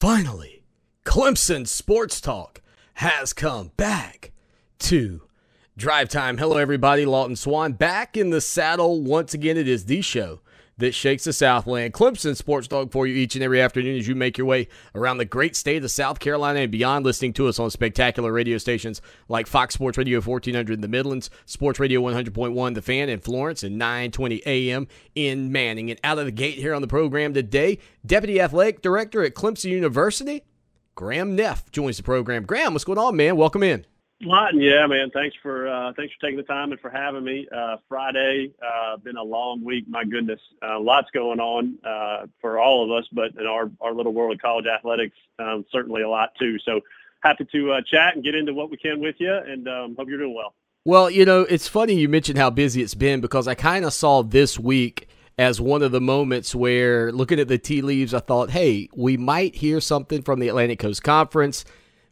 Finally, Clemson Sports Talk has come back to Drive Time. Hello, everybody. Lawton Swan back in the saddle once again. It is the show that shakes the Southland. Clemson Sports Talk for you each and every afternoon as you make your way around the great state of South Carolina and beyond, listening to us on spectacular radio stations like Fox Sports Radio 1400 in the Midlands, Sports Radio 100.1 The Fan in Florence, and 920 AM in Manning. And out of the gate here on the program today, Deputy Athletic Director at Clemson University, Graham Neff joins the program. Graham, what's going on, man? Welcome in. Lawton, yeah, man. Thanks for uh, thanks for taking the time and for having me. Uh, Friday, uh, been a long week. My goodness, uh, lots going on uh, for all of us, but in our our little world of college athletics, um, certainly a lot too. So happy to uh, chat and get into what we can with you, and um, hope you're doing well. Well, you know, it's funny you mentioned how busy it's been because I kind of saw this week as one of the moments where, looking at the tea leaves, I thought, hey, we might hear something from the Atlantic Coast Conference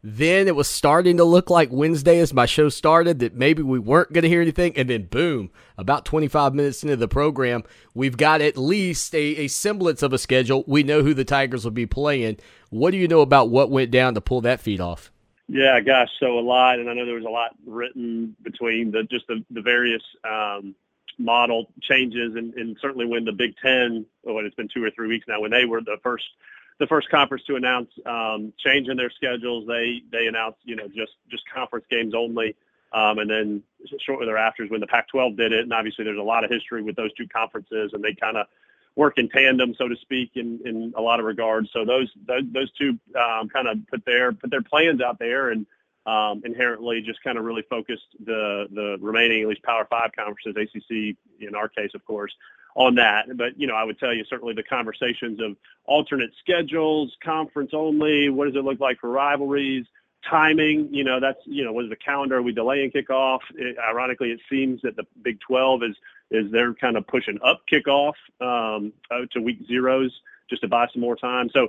then it was starting to look like Wednesday as my show started that maybe we weren't going to hear anything. And then, boom, about 25 minutes into the program, we've got at least a, a, semblance of a schedule. We know who the Tigers will be playing. What do you know about what went down to pull that feed off? Yeah, gosh, so a lot. And I know there was a lot written between the just the, the various um, model changes. And, and certainly when the Big Ten, oh, it's been two or three weeks now, when they were the first – the first conference to announce um, changing their schedules. They they announced you know just just conference games only, um, and then shortly thereafter is when the Pac-12 did it. And obviously there's a lot of history with those two conferences, and they kind of work in tandem, so to speak, in, in a lot of regards. So those those, those two um, kind of put their put their plans out there and. Um, inherently, just kind of really focused the the remaining at least Power Five conferences, ACC in our case, of course, on that. But, you know, I would tell you certainly the conversations of alternate schedules, conference only, what does it look like for rivalries, timing, you know, that's, you know, what is the calendar? Are we delaying kickoff? It, ironically, it seems that the Big 12 is, is they're kind of pushing up kickoff um, to week zeros just to buy some more time. So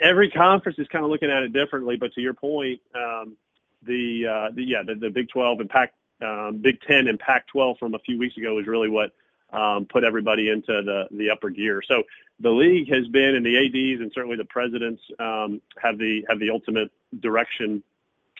every conference is kind of looking at it differently. But to your point, um, the, uh, the, yeah, the, the Big 12 and Pac, um, Big 10 and Pac 12 from a few weeks ago is really what um, put everybody into the, the upper gear. So the league has been, and the ads and certainly the presidents um, have the have the ultimate direction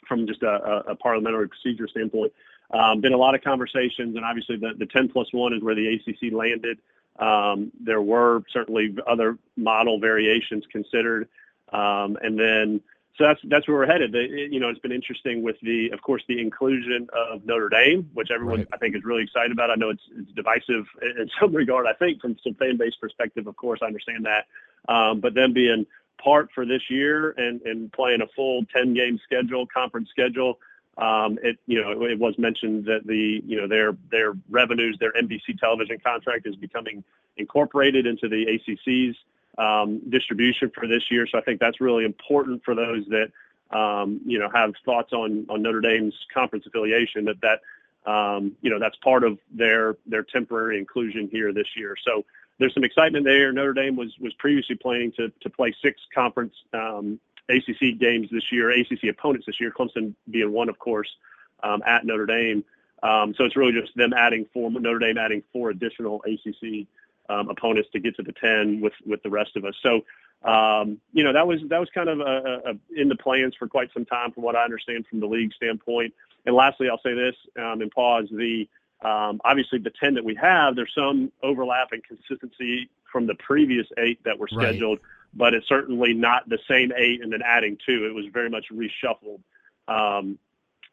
from just a, a parliamentary procedure standpoint. Um, been a lot of conversations, and obviously the, the 10 plus one is where the ACC landed. Um, there were certainly other model variations considered, um, and then so that's that's where we're headed. The, you know, it's been interesting with the, of course, the inclusion of Notre Dame, which everyone right. I think is really excited about. I know it's, it's divisive in some regard. I think from some fan base perspective, of course, I understand that. Um, but them being part for this year and and playing a full 10 game schedule, conference schedule. Um, it you know it, it was mentioned that the you know their their revenues, their NBC television contract is becoming incorporated into the ACC's um, distribution for this year. So I think that's really important for those that um, you know have thoughts on on Notre Dame's conference affiliation. That that um, you know that's part of their their temporary inclusion here this year. So there's some excitement there. Notre Dame was was previously planning to to play six conference um, ACC games this year, ACC opponents this year. Clemson being one, of course, um, at Notre Dame. Um, so it's really just them adding four Notre Dame adding four additional ACC um, opponents to get to the 10 with with the rest of us. So um, you know that was that was kind of a, a, in the plans for quite some time, from what I understand from the league standpoint. And lastly, I'll say this um, and pause the. Um, obviously, the 10 that we have, there's some overlap and consistency from the previous eight that were scheduled, right. but it's certainly not the same eight and then adding two. It was very much reshuffled. Um,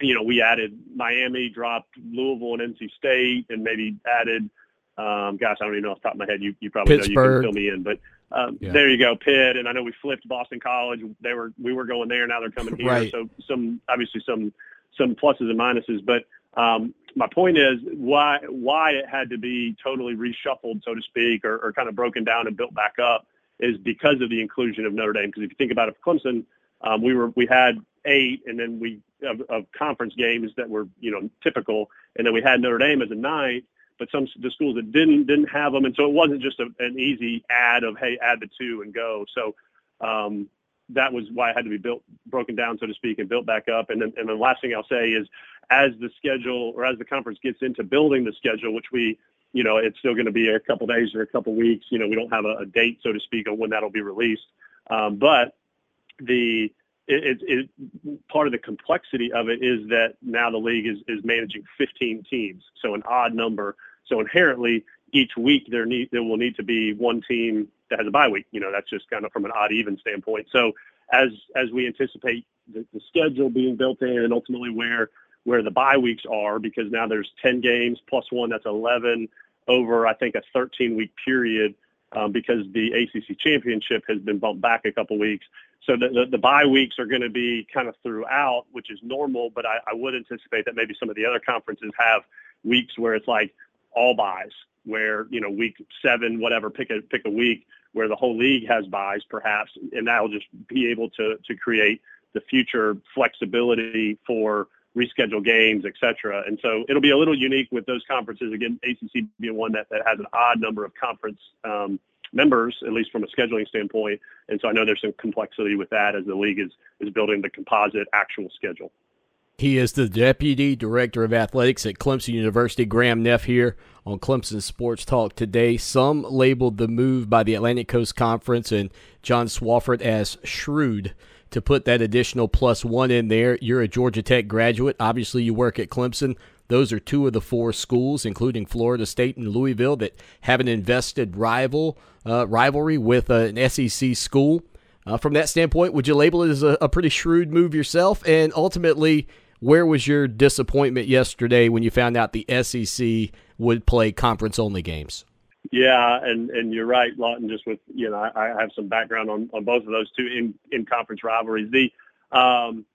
you know, we added Miami, dropped Louisville and NC State, and maybe added um, gosh, I don't even know off the top of my head. You, you probably Pittsburgh. know. You can fill me in, but um, yeah. there you go, Pitt. And I know we flipped Boston College. They were we were going there. Now they're coming here. Right. So some obviously some some pluses and minuses. But um, my point is why why it had to be totally reshuffled, so to speak, or, or kind of broken down and built back up is because of the inclusion of Notre Dame. Because if you think about it, for Clemson, um, we were we had eight, and then we of, of conference games that were you know typical, and then we had Notre Dame as a ninth. But some the schools that didn't didn't have them, and so it wasn't just a, an easy add of hey add the two and go. So um, that was why it had to be built broken down so to speak and built back up. And then and the last thing I'll say is as the schedule or as the conference gets into building the schedule, which we you know it's still going to be a couple days or a couple weeks. You know we don't have a, a date so to speak on when that'll be released, um, but the it, it, part of the complexity of it is that now the league is, is managing 15 teams, so an odd number. So inherently, each week there need there will need to be one team that has a bye week. You know, that's just kind of from an odd even standpoint. So as as we anticipate the, the schedule being built in, and ultimately where where the bye weeks are, because now there's 10 games plus one, that's 11 over I think a 13 week period. Um, because the ACC championship has been bumped back a couple weeks. So the, the, the bye weeks are going to be kind of throughout, which is normal, but I, I would anticipate that maybe some of the other conferences have weeks where it's like all buys, where, you know, week seven, whatever, pick a, pick a week where the whole league has buys perhaps, and that'll just be able to, to create the future flexibility for reschedule games, et cetera. And so it'll be a little unique with those conferences. Again, ACC being one that, that has an odd number of conference um, members, at least from a scheduling standpoint. And so I know there's some complexity with that as the league is, is building the composite actual schedule. He is the Deputy Director of Athletics at Clemson University. Graham Neff here on Clemson Sports Talk today. Some labeled the move by the Atlantic Coast Conference and John Swofford as shrewd to put that additional plus one in there. You're a Georgia Tech graduate. Obviously, you work at Clemson. Those are two of the four schools, including Florida State and Louisville, that have an invested rival uh, rivalry with uh, an SEC school. Uh, from that standpoint, would you label it as a, a pretty shrewd move yourself? And ultimately, where was your disappointment yesterday when you found out the SEC would play conference only games? Yeah, and and you're right, Lawton. Just with you know, I, I have some background on, on both of those two in in conference rivalries. The um,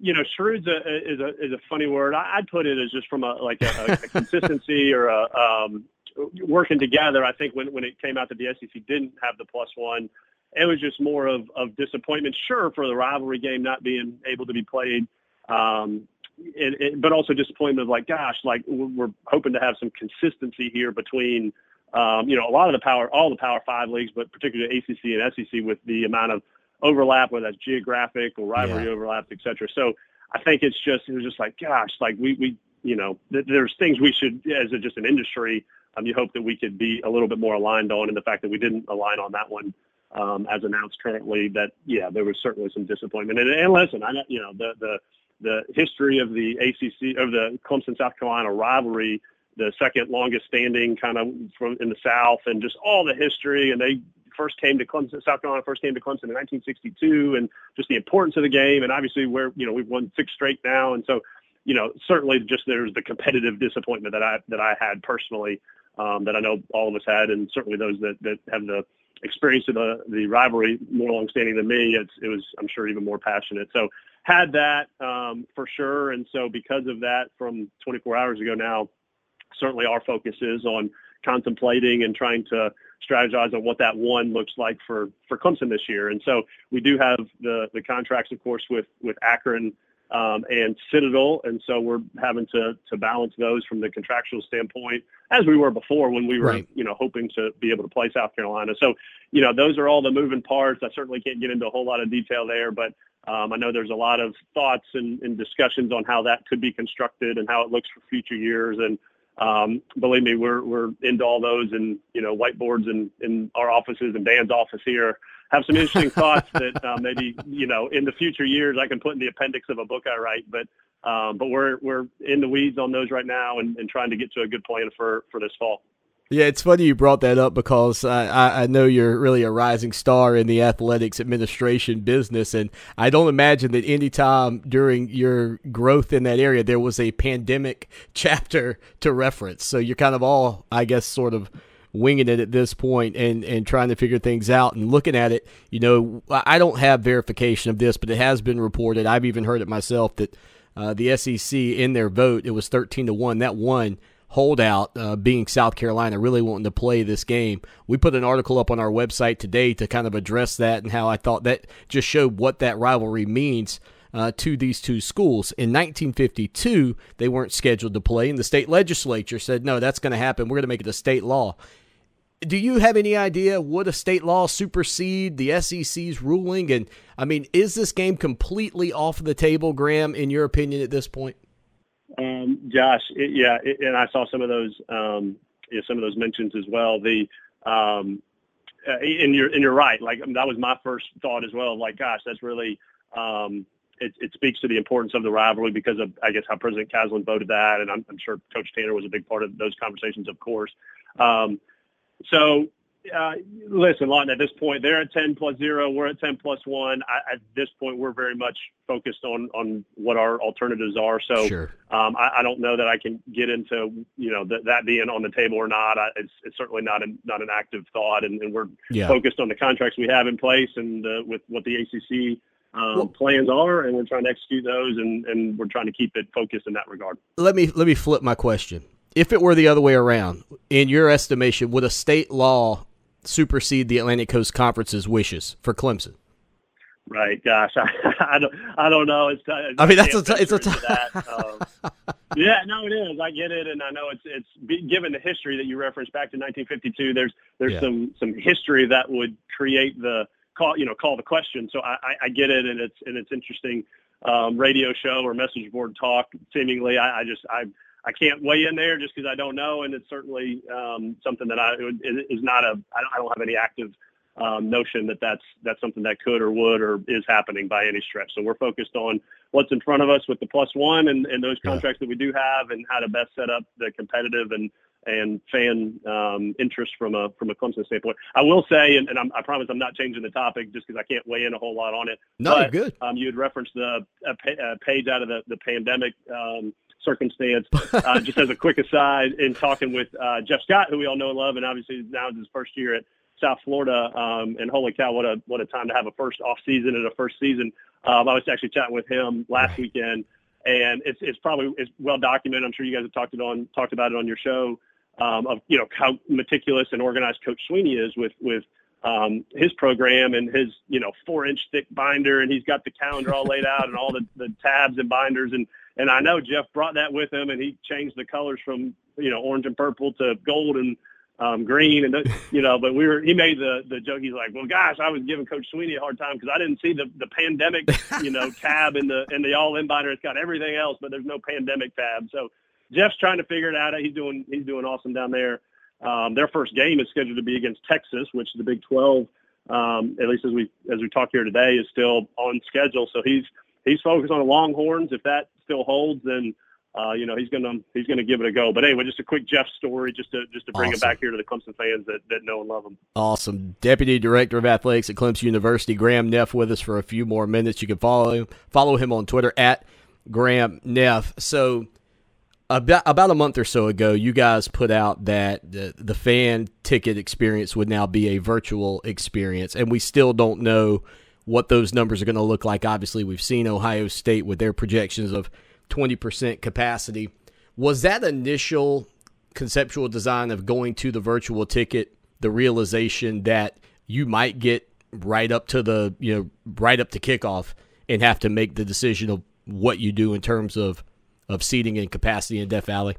you know, shrewd's a, is a is a funny word. I, would put it as just from a like a, a consistency or a um, working together. I think when when it came out that the SEC didn't have the plus one, it was just more of of disappointment. Sure, for the rivalry game not being able to be played. Um, it, it, but also disappointment of like, gosh, like we're hoping to have some consistency here between um, you know, a lot of the power, all the Power Five leagues, but particularly ACC and SEC with the amount of overlap, whether that's geographic or rivalry yeah. overlaps, et cetera. So I think it's just, it was just like, gosh, like we, we, you know, th- there's things we should, as a, just an industry, um, you hope that we could be a little bit more aligned on. And the fact that we didn't align on that one, um, as announced currently, that, yeah, there was certainly some disappointment. And, and listen, I know, you know, the, the, the history of the ACC, of the Clemson South Carolina rivalry the second longest standing kind of from in the South and just all the history. And they first came to Clemson, South Carolina first came to Clemson in 1962 and just the importance of the game. And obviously where, you know, we've won six straight now. And so, you know, certainly just there's the competitive disappointment that I, that I had personally, um, that I know all of us had. And certainly those that, that have the experience of the, the rivalry more longstanding than me, it's, it was, I'm sure even more passionate. So had that, um, for sure. And so because of that from 24 hours ago now, certainly our focus is on contemplating and trying to strategize on what that one looks like for for Clemson this year. And so we do have the the contracts, of course, with with Akron um, and Citadel, and so we're having to to balance those from the contractual standpoint, as we were before when we were right. you know hoping to be able to play South Carolina. So you know those are all the moving parts. I certainly can't get into a whole lot of detail there, but um, I know there's a lot of thoughts and, and discussions on how that could be constructed and how it looks for future years and um, believe me, we're we're into all those and you know whiteboards in in our offices and Dan's office here have some interesting thoughts that uh, maybe you know in the future years I can put in the appendix of a book I write. But um, but we're we're in the weeds on those right now and, and trying to get to a good plan for for this fall. Yeah, it's funny you brought that up because I, I know you're really a rising star in the athletics administration business, and I don't imagine that any time during your growth in that area there was a pandemic chapter to reference. So you're kind of all, I guess, sort of winging it at this point and, and trying to figure things out and looking at it. You know, I don't have verification of this, but it has been reported. I've even heard it myself that uh, the SEC in their vote it was 13 to one. That one holdout, uh, being South Carolina, really wanting to play this game. We put an article up on our website today to kind of address that and how I thought that just showed what that rivalry means. Uh, to these two schools. In 1952, they weren't scheduled to play, and the state legislature said, no, that's going to happen. We're going to make it a state law. Do you have any idea would a state law supersede the SEC's ruling? And I mean, is this game completely off the table, Graham, in your opinion, at this point? Um, Josh, it, yeah, it, and I saw some of those, um, some of those mentions as well. The um, uh, and you're and you're right. Like that was my first thought as well. Like, gosh, that's really um, it, it, speaks to the importance of the rivalry because of I guess how President Caslen voted that, and I'm, I'm sure Coach Tanner was a big part of those conversations, of course. Um, so uh, listen, Lawton, at this point, they're at 10 plus zero. We're at 10 plus one. I, at this point, we're very much focused on, on what our alternatives are. So sure. um, I, I, don't know that I can get into, you know, th- that being on the table or not. I, it's, it's certainly not, a, not an active thought. And, and we're yeah. focused on the contracts we have in place and uh, with what the ACC um, well, plans are, and we're trying to execute those, and, and we're trying to keep it focused in that regard. Let me let me flip my question. If it were the other way around, in your estimation, would a state law supersede the Atlantic Coast Conference's wishes for Clemson? Right. Gosh, I, I don't. I don't know. It's. I mean, that's a. T- it's a. T- um, yeah. No, it is. I get it, and I know it's. It's given the history that you referenced back to 1952. There's. There's yeah. some. Some history that would create the call. You know, call the question. So I. I, I get it, and it's. And it's interesting. Um, radio show or message board talk. Seemingly, I, I just. I I can't weigh in there just because I don't know, and it's certainly um, something that I it is not a. I don't have any active um, notion that that's that's something that could or would or is happening by any stretch. So we're focused on what's in front of us with the plus one and, and those contracts yeah. that we do have, and how to best set up the competitive and and fan um, interest from a from a Clemson standpoint. I will say, and, and i promise I'm not changing the topic just because I can't weigh in a whole lot on it. No, but, good. Um, you had referenced the a, a page out of the the pandemic. Um, circumstance. Uh, just as a quick aside, in talking with uh, Jeff Scott, who we all know and love, and obviously now is his first year at South Florida, um, and holy cow, what a what a time to have a first off season and a first season. Um, I was actually chatting with him last weekend, and it's it's probably it's well documented. I'm sure you guys have talked it on talked about it on your show um, of you know how meticulous and organized Coach Swinney is with with um, his program and his you know four inch thick binder, and he's got the calendar all laid out and all the, the tabs and binders and and I know Jeff brought that with him, and he changed the colors from you know orange and purple to gold and um, green, and you know. But we were he made the the joke. He's like, well, gosh, I was giving Coach Swinney a hard time because I didn't see the the pandemic you know tab in the in the all in binder. It's got everything else, but there's no pandemic tab. So Jeff's trying to figure it out. He's doing he's doing awesome down there. Um, their first game is scheduled to be against Texas, which is the Big 12. Um, at least as we as we talk here today, is still on schedule. So he's he's focused on the Longhorns. If that still holds, then uh, you know he's gonna he's gonna give it a go. But anyway, just a quick Jeff story, just to just to bring awesome. it back here to the Clemson fans that, that know and love him. Awesome, Deputy Director of Athletics at Clemson University, Graham Neff, with us for a few more minutes. You can follow him follow him on Twitter at Graham Neff. So. About, about a month or so ago, you guys put out that the, the fan ticket experience would now be a virtual experience, and we still don't know what those numbers are going to look like. Obviously, we've seen Ohio State with their projections of 20% capacity. Was that initial conceptual design of going to the virtual ticket the realization that you might get right up to the, you know, right up to kickoff and have to make the decision of what you do in terms of of seating and capacity in Death Valley?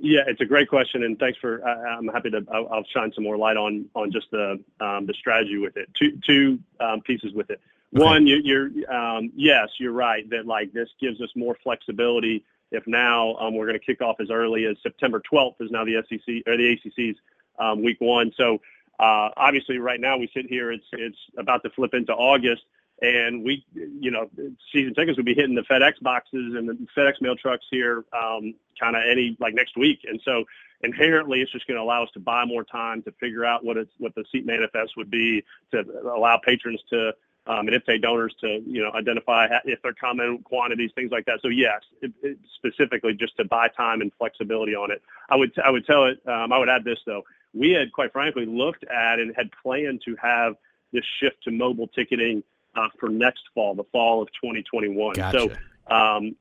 Yeah, it's a great question, and thanks for. Uh, I'm happy to. I'll, I'll, shine some more light on on just the um, the strategy with it. Two two um, pieces with it. Okay. One, you, you're um, yes, you're right that like this gives us more flexibility. If now um, we're going to kick off as early as September 12th is now the SEC or the ACC's um, week one. So uh, obviously, right now we sit here. It's it's about to flip into August and we, you know, season tickets would be hitting the FedEx boxes and the FedEx mail trucks here, um, kind of any like next week. And so inherently, it's just going to allow us to buy more time to figure out what it's what the seat manifest would be to allow patrons to. Um, and if they donors to you know identify if they're common quantities, things like that. So yes, it, it specifically just to buy time and flexibility on it. I would I would tell it. Um, I would add this though. We had quite frankly looked at and had planned to have this shift to mobile ticketing uh, for next fall, the fall of 2021. Gotcha. So, um,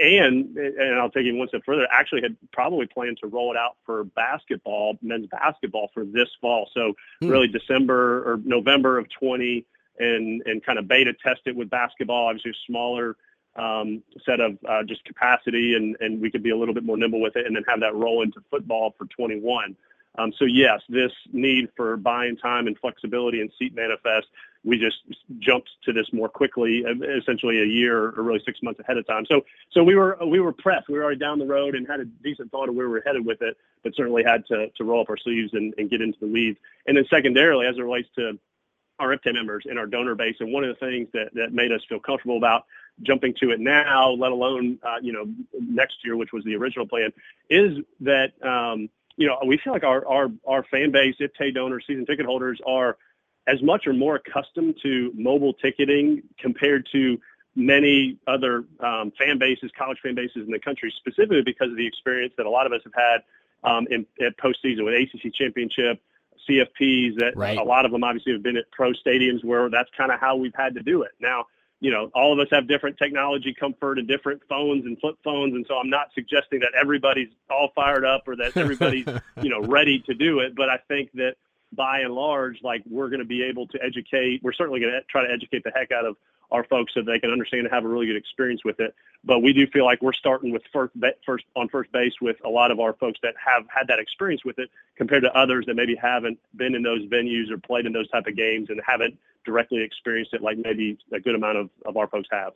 and and I'll take it one step further. Actually, had probably planned to roll it out for basketball, men's basketball, for this fall. So hmm. really December or November of 20, and and kind of beta test it with basketball. Obviously, a smaller um, set of uh, just capacity, and and we could be a little bit more nimble with it, and then have that roll into football for 21. Um, so yes, this need for buying time and flexibility and seat manifest, we just jumped to this more quickly, uh, essentially a year or really six months ahead of time. So so we were we were prepped. We were already down the road and had a decent thought of where we were headed with it, but certainly had to to roll up our sleeves and, and get into the weeds. And then secondarily, as it relates to our IPTAY members and our donor base, and one of the things that that made us feel comfortable about jumping to it now, let alone uh, you know next year, which was the original plan, is that. Um, you know, we feel like our our our fan base, IPTAY donors, season ticket holders are as much or more accustomed to mobile ticketing compared to many other um, fan bases, college fan bases in the country, specifically because of the experience that a lot of us have had um, in at postseason with ACC championship, CFPs. That right. a lot of them obviously have been at pro stadiums where that's kind of how we've had to do it. Now you know, all of us have different technology comfort and different phones and flip phones. And so I'm not suggesting that everybody's all fired up or that everybody's, you know, ready to do it. But I think that by and large, like we're going to be able to educate, we're certainly going to try to educate the heck out of our folks so they can understand and have a really good experience with it. But we do feel like we're starting with first, first on first base with a lot of our folks that have had that experience with it compared to others that maybe haven't been in those venues or played in those type of games and haven't directly experienced it like maybe a good amount of, of our folks have.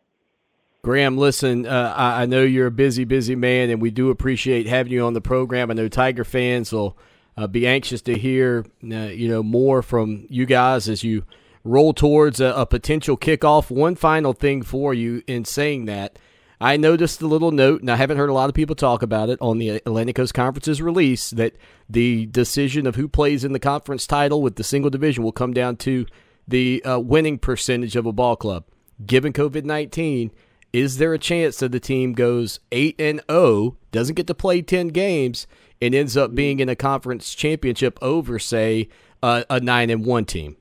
Graham, listen, uh, I, I know you're a busy, busy man, and we do appreciate having you on the program. I know Tiger fans will uh, be anxious to hear, uh, you know, more from you guys as you – roll towards a, a potential kickoff. One final thing for you in saying that. I noticed a little note, and I haven't heard a lot of people talk about it on the Atlantic Coast Conference's release that the decision of who plays in the conference title with the single division will come down to the uh, winning percentage of a ball club. Given COVID 19, is there a chance that the team goes 8 and 0, doesn't get to play 10 games, and ends up being in a conference championship over, say, uh, a 9 and 1 team?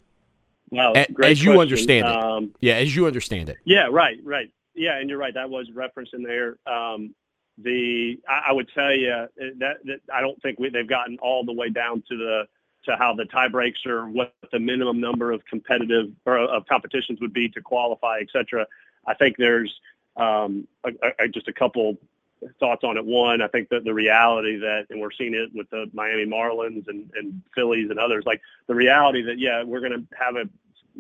Well, as question. you understand it. Um, yeah, as you understand it. Yeah, right, right. Yeah, and you're right. That was referenced in there. Um, the I, I, would tell you uh, that, that I don't think we, they've gotten all the way down to the to how the tie breaks or what the minimum number of competitive or of competitions would be to qualify, et cetera. I think there's um, a, a, just a couple thoughts on it. One, I think that the reality that, and we're seeing it with the Miami Marlins and, and Phillies and others, like the reality that, yeah, we're going to have a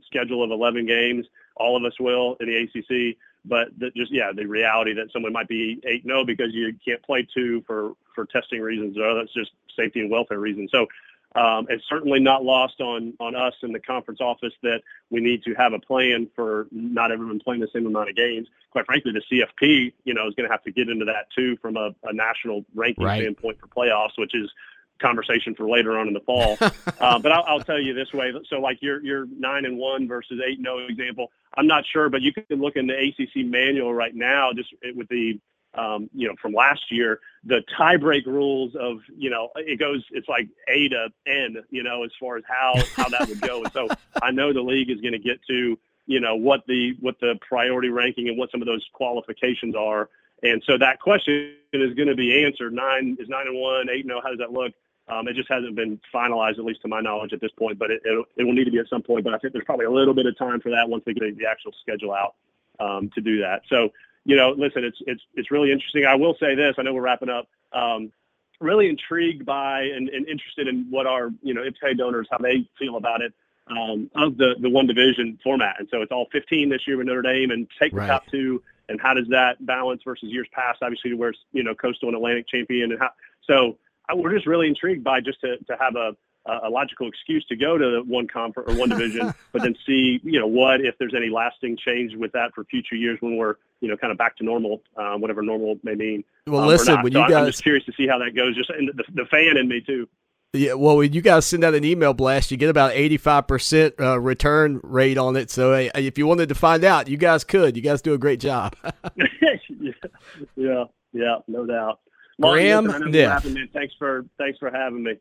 schedule of 11 games. All of us will in the ACC, but the, just, yeah, the reality that someone might be 8 0 because you can't play two for, for testing reasons or that's just safety and welfare reasons. So um, it's certainly not lost on on us in the conference office that we need to have a plan for not everyone playing the same amount of games. Quite frankly, the CFP, you know, is going to have to get into that too from a, a national ranking right. standpoint for playoffs, which is conversation for later on in the fall. uh, but I'll, I'll, tell you this way: so like your your nine and one versus eight and zero example, I'm not sure, but you can look in the ACC manual right now, just with the um, you know, from last year, the tiebreak rules of, you know, it goes, it's like A to N, you know, as far as how, how that would go. And so I know the league is going to get to, you know, what the, what the priority ranking and what some of those qualifications are. And so that question is going to be answered. Nine is nine and one, eight and zero. How does that look? Um, it just hasn't been finalized, at least to my knowledge, at this point. But it, it, it will need to be at some point. But I think there's probably a little bit of time for that once they get the actual schedule out um, to do that. So you know, listen, it's it's it's really interesting. I will say this. I know we're wrapping up. Um, really intrigued by and, and, interested in what our you know IPTAY donors how they feel about it um, of the the one division format. And so it's all 15 this year with Notre Dame, and take right. the top two. And how does that balance versus years past? Obviously, where it's you know Coastal and Atlantic champion, and how so. We're just really intrigued by just to, to have a a logical excuse to go to one conference or one division, but then see, you know, what if there's any lasting change with that for future years when we're, you know, kind of back to normal, um, whatever normal may mean. Well, um, listen, when so you guys, I'm just curious to see how that goes. Just the, the fan in me too. Yeah, well, when you guys send out an email blast, you get about 85% uh, return rate on it. So hey, if you wanted to find out, you guys could. You guys do a great job. yeah, yeah, yeah, no doubt. Graham, yeah. Thanks for thanks for having me.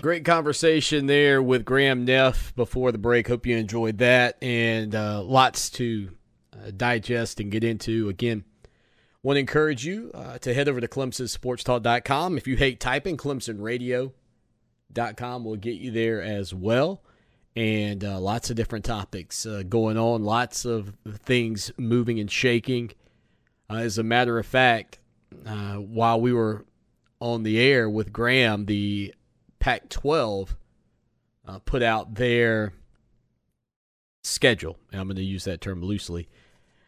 Great conversation there with Graham Neff before the break. Hope you enjoyed that and uh, lots to uh, digest and get into. Again, want to encourage you uh, to head over to ClemsonSportsTalk.com. If you hate typing, ClemsonRadio.com will get you there as well. And uh, lots of different topics uh, going on, lots of things moving and shaking. Uh, as a matter of fact, while we were on the air with Graham, the Pac 12 uh, put out their schedule. And I'm going to use that term loosely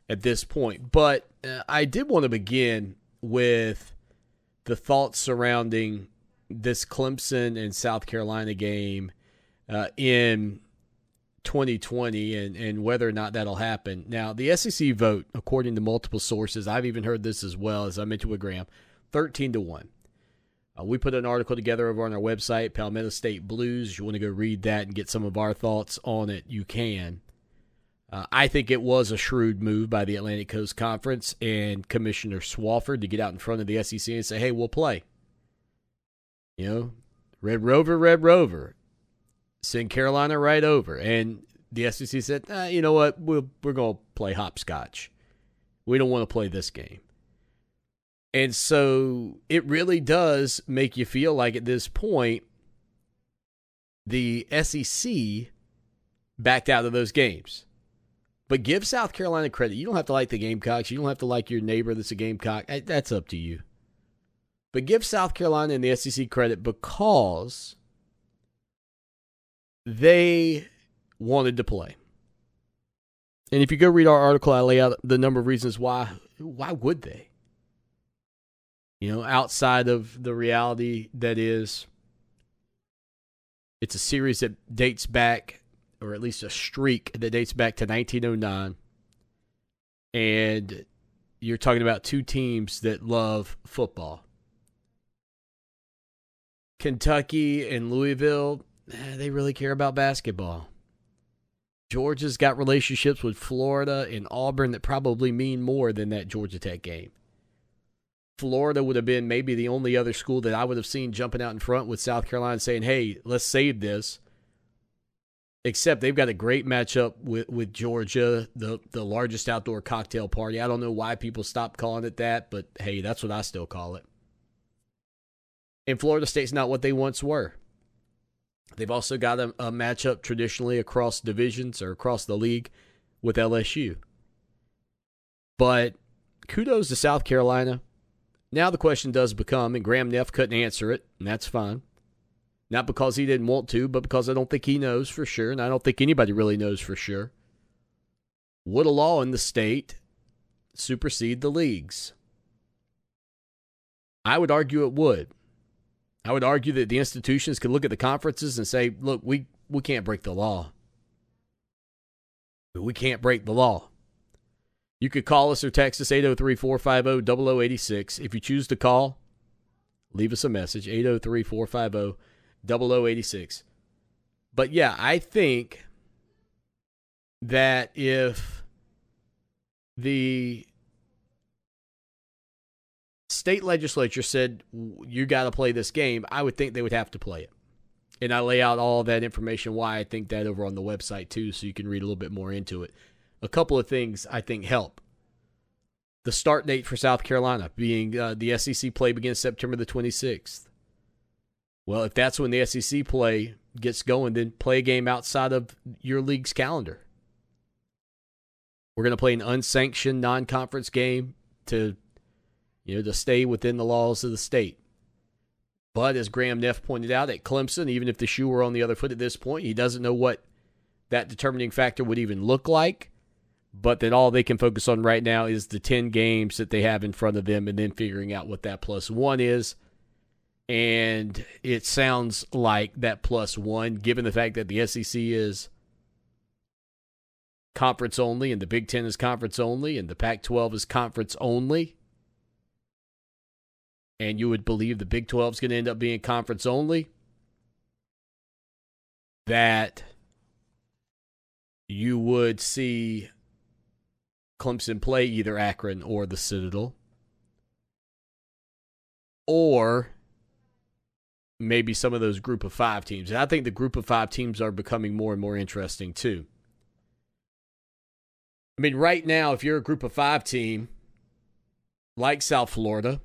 at this point. But uh, I did want to begin with the thoughts surrounding this Clemson and South Carolina game uh, in 2020 and, and whether or not that'll happen. Now, the SEC vote, according to multiple sources, I've even heard this as well, as I mentioned with Graham, 13 to 1. Uh, we put an article together over on our website, Palmetto State Blues. If you want to go read that and get some of our thoughts on it, you can. Uh, I think it was a shrewd move by the Atlantic Coast Conference and Commissioner Swofford to get out in front of the SEC and say, hey, we'll play. You know, Red Rover, Red Rover. Send Carolina right over. And the SEC said, ah, you know what? we we're going to play hopscotch. We don't want to play this game. And so it really does make you feel like at this point, the SEC backed out of those games. But give South Carolina credit. You don't have to like the Gamecocks. You don't have to like your neighbor that's a Gamecock. That's up to you. But give South Carolina and the SEC credit because they wanted to play. And if you go read our article, I lay out the number of reasons why. Why would they? You know, outside of the reality that is, it's a series that dates back, or at least a streak that dates back to 1909. And you're talking about two teams that love football. Kentucky and Louisville, eh, they really care about basketball. Georgia's got relationships with Florida and Auburn that probably mean more than that Georgia Tech game. Florida would have been maybe the only other school that I would have seen jumping out in front with South Carolina saying, hey, let's save this. Except they've got a great matchup with, with Georgia, the, the largest outdoor cocktail party. I don't know why people stopped calling it that, but hey, that's what I still call it. And Florida State's not what they once were. They've also got a, a matchup traditionally across divisions or across the league with LSU. But kudos to South Carolina now the question does become, and Graham Neff couldn't answer it, and that's fine. Not because he didn't want to, but because I don't think he knows for sure, and I don't think anybody really knows for sure. Would a law in the state supersede the leagues? I would argue it would. I would argue that the institutions could look at the conferences and say, look, we, we can't break the law. We can't break the law. You could call us or text us 803 450 0086. If you choose to call, leave us a message 803 450 0086. But yeah, I think that if the state legislature said you got to play this game, I would think they would have to play it. And I lay out all that information why I think that over on the website too, so you can read a little bit more into it a couple of things I think help. The start date for South Carolina being uh, the SEC play begins September the 26th. Well, if that's when the SEC play gets going, then play a game outside of your league's calendar. We're going to play an unsanctioned non-conference game to you know to stay within the laws of the state. But as Graham Neff pointed out at Clemson, even if the shoe were on the other foot at this point, he doesn't know what that determining factor would even look like but that all they can focus on right now is the 10 games that they have in front of them and then figuring out what that plus one is. And it sounds like that plus one, given the fact that the SEC is conference only and the Big Ten is conference only and the Pac 12 is conference only. And you would believe the Big 12 is going to end up being conference only. That you would see Clemson play either Akron or the Citadel. Or maybe some of those group of five teams. And I think the group of five teams are becoming more and more interesting too. I mean, right now, if you're a group of five team like South Florida,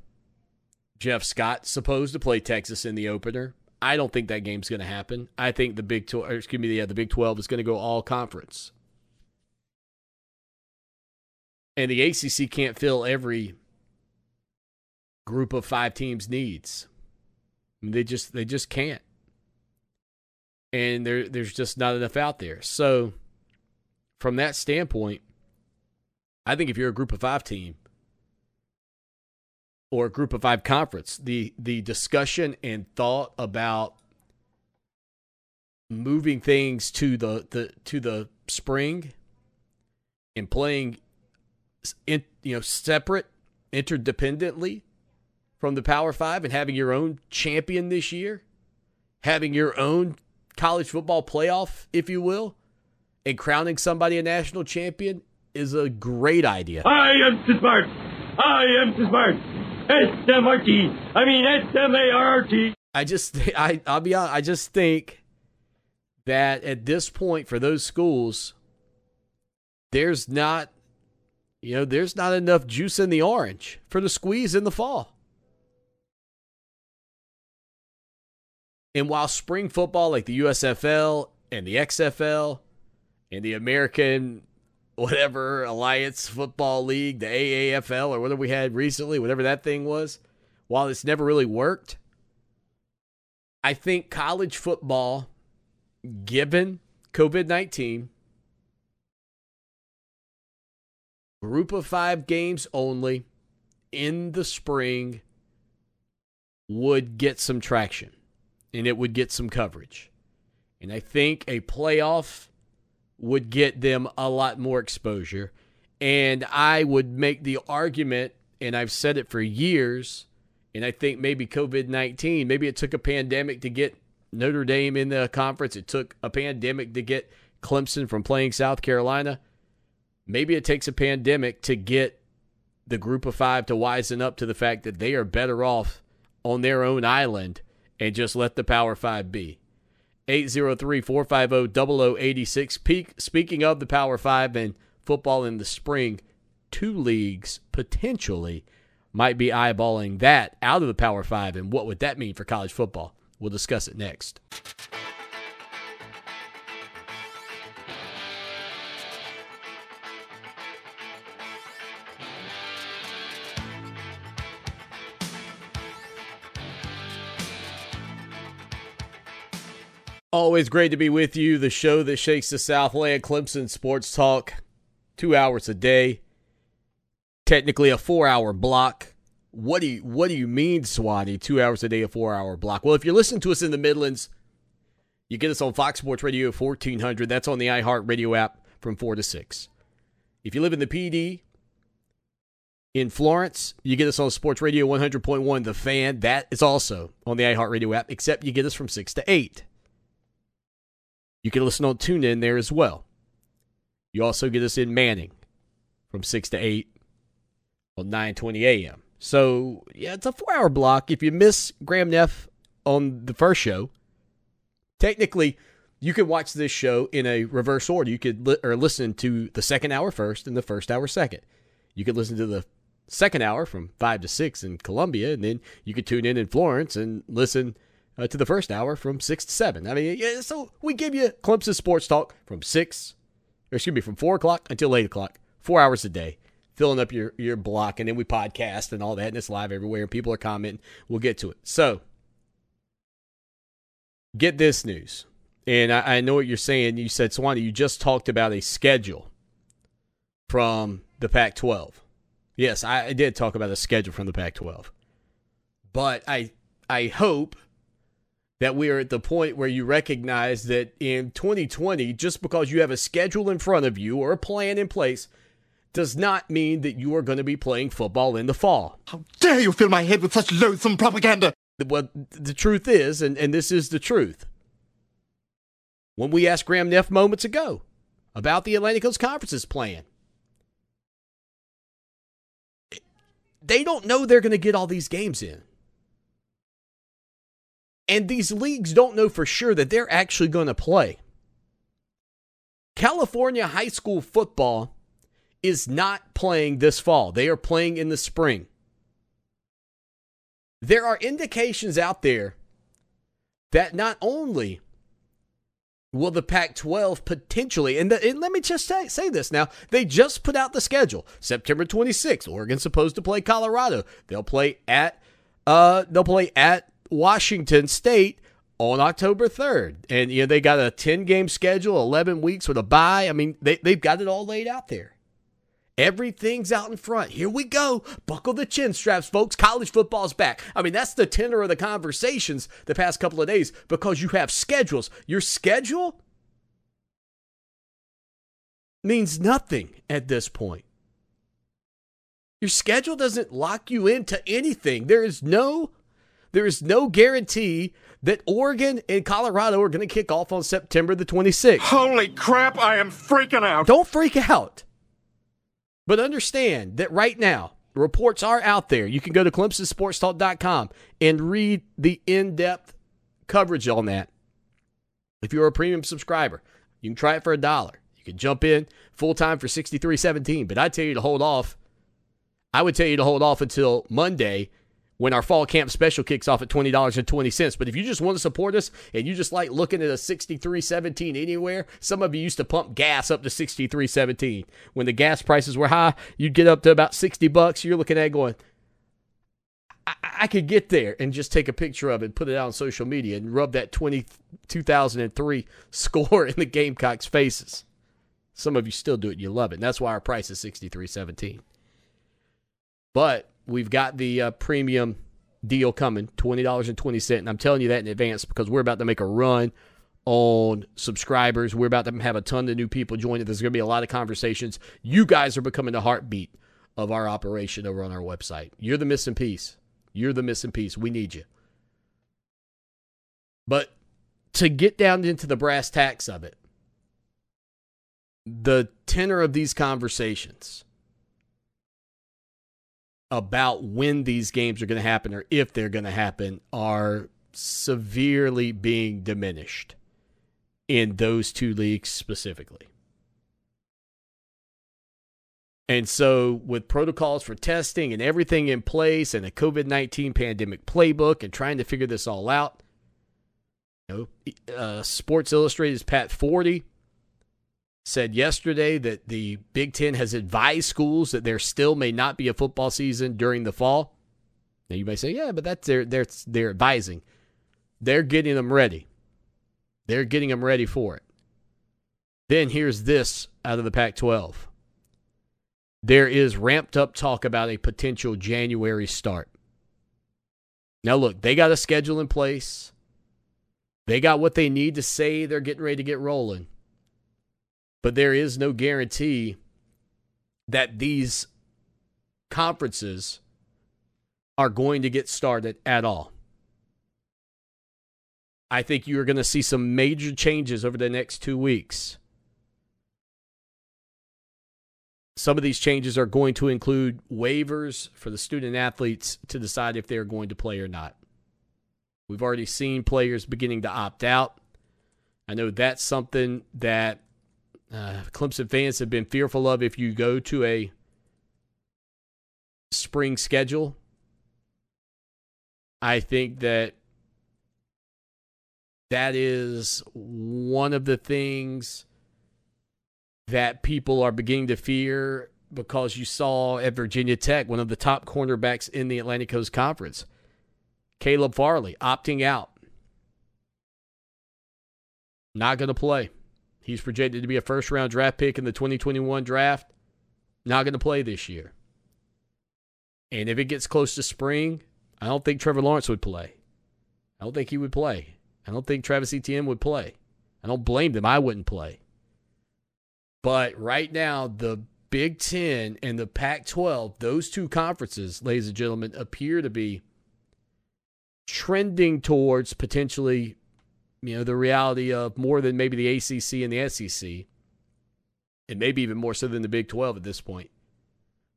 Jeff Scott supposed to play Texas in the opener. I don't think that game's going to happen. I think the Big Twelve, excuse me, yeah, the Big Twelve is going to go all conference, and the ACC can't fill every group of five teams needs. They just they just can't, and there there's just not enough out there. So, from that standpoint, I think if you're a group of five team or a group of five conference, the the discussion and thought about moving things to the, the to the spring and playing in, you know separate interdependently from the Power 5 and having your own champion this year, having your own college football playoff if you will, and crowning somebody a national champion is a great idea. I am too smart. I am too smart. S-M-R-T. I mean S-M-A-R-T. I just, I, I'll be honest, I just think that at this point for those schools, there's not, you know, there's not enough juice in the orange for the squeeze in the fall. And while spring football like the USFL and the XFL and the American whatever Alliance Football League, the AAFL, or whatever we had recently, whatever that thing was, while it's never really worked, I think college football, given COVID 19, group of five games only in the spring would get some traction and it would get some coverage. And I think a playoff would get them a lot more exposure. And I would make the argument, and I've said it for years, and I think maybe COVID 19, maybe it took a pandemic to get Notre Dame in the conference. It took a pandemic to get Clemson from playing South Carolina. Maybe it takes a pandemic to get the group of five to wisen up to the fact that they are better off on their own island and just let the Power Five be. 803 450 0086. Speaking of the Power Five and football in the spring, two leagues potentially might be eyeballing that out of the Power Five. And what would that mean for college football? We'll discuss it next. Always great to be with you. The show that shakes the Southland Clemson Sports Talk, two hours a day. Technically a four-hour block. What do you What do you mean, Swati? Two hours a day, a four-hour block? Well, if you're listening to us in the Midlands, you get us on Fox Sports Radio 1400. That's on the iHeartRadio app from four to six. If you live in the Pee Dee, in Florence, you get us on Sports Radio 100.1 The Fan. That is also on the iHeartRadio app, except you get us from 6 to 8. You can listen on TuneIn there as well. You also get us in Manning from 6 to 8 on 9:20 a.m. So, yeah, it's a 4-hour block. If you miss Graham Neff on the first show, technically you could watch this show in a reverse order. You could li- or listen to the second hour first and the first hour second. You could listen to the second hour from 5 to 6 in Columbia and then you could tune in in Florence and listen uh, to the first hour from 6 to 7. I mean, yeah, so we give you Clemson Sports Talk from 6, or excuse me, from 4 o'clock until 8 o'clock, four hours a day, filling up your, your block, and then we podcast and all that, and it's live everywhere, and people are commenting. We'll get to it. So, get this news. And I, I know what you're saying. You said, Swanee, you just talked about a schedule from the Pac 12. Yes, I, did talk about a schedule from the Pac 12. But I I hope that we are at the point where you recognize that in 2020, just because you have a schedule in front of you or a plan in place, does not mean that you are going to be playing football in the fall. How dare you fill my head with such loathsome propaganda? Well, the truth is, and, and this is the truth, when we asked Graham Neff moments ago about the Atlantic Coast Conference's plan, they don't know they're going to get all these games in. And these leagues don't know for sure that they're actually going to play. California high school football is not playing this fall, they are playing in the spring. There are indications out there that not only will the Pac 12 potentially, and, the, and, let me just say, say this now, they just put out the schedule. September 26th, Oregon's supposed to play Colorado. They'll play at, uh, they'll play at Washington State on October 3rd. And, you know, they got a 10 game schedule, 11 weeks with a bye. I mean, they, they've got it all laid out there. Everything's out in front. Here we go. Buckle the chin straps, folks. College football's back. I mean, that's the tenor of the conversations the past couple of days because you have schedules. Your schedule means nothing at this point. Your schedule doesn't lock you into anything. There is no there is no guarantee that Oregon and Colorado are going to kick off on September the 26th. Holy crap, I am freaking out. Don't freak out. But understand that right now, reports are out there. You can go to ClemsonSportsTalk.com and read the in depth coverage on that. If you're a premium subscriber, you can try it for a dollar. You can jump in full time for sixty-three seventeen. But I tell you to hold off. I would tell you to hold off until Monday when our fall camp special kicks off at $20.20. But if you just want to support us and you just like looking at a 63.17 anywhere, some of you used to pump gas up to 63.17. When the gas prices were high, you'd get up to about 60 bucks. You're looking at going, I, I could get there and just take a picture of it, put it out on social media, and rub that 20, 2003 score in the Gamecocks' faces. Some of you still do it. And you love it. And that's why our price is 63.17. But we've got the uh, premium deal coming, twenty dollars and twenty cent, and I'm telling you that in advance because we're about to make a run on subscribers. We're about to have a ton of new people join it. There's going to be a lot of conversations. You guys are becoming the heartbeat of our operation over on our website. You're the missing piece. You're the missing piece. We need you. But to get down into the brass tacks of it, the tenor of these conversations about when these games are going to happen or if they're going to happen are severely being diminished in those two leagues specifically. And so, with protocols for testing and everything in place, and a COVID 19 pandemic playbook, and trying to figure this all out, you know, uh, Sports Illustrated's Pat Forde said yesterday that the Big Ten has advised schools that there still may not be a football season during the fall. Now you may say, yeah, but that's their they're they're advising. They're getting them ready. They're getting them ready for it. Then here's this out of the Pac 12. There is ramped up talk about a potential January start. Now, look, they got a schedule in place. They got what they need to say they're getting ready to get rolling but there is no guarantee that these conferences are going to get started at all. I think you are going to see some major changes over the next two weeks. Some of these changes are going to include waivers for the student athletes to decide if they're going to play or not. We've already seen players beginning to opt out. I know that's something that uh, Clemson fans have been fearful of if you go to a spring schedule. I think that that is one of the things that people are beginning to fear because you saw at Virginia Tech one of the top cornerbacks in the Atlantic Coast Conference, Caleb Farley, opting out. Not going to play. He's projected to be a first round draft pick in the 2021 draft. Not going to play this year. And if it gets close to spring, I don't think Trevor Lawrence would play. I don't think he would play. I don't think Travis Etienne would play. I don't blame them. I wouldn't play. But right now, the Big Ten and the Pac 12, those two conferences, ladies and gentlemen, appear to be trending towards potentially you know, the reality of more than maybe the ACC and the SEC, and maybe even more so than the Big 12 at this point.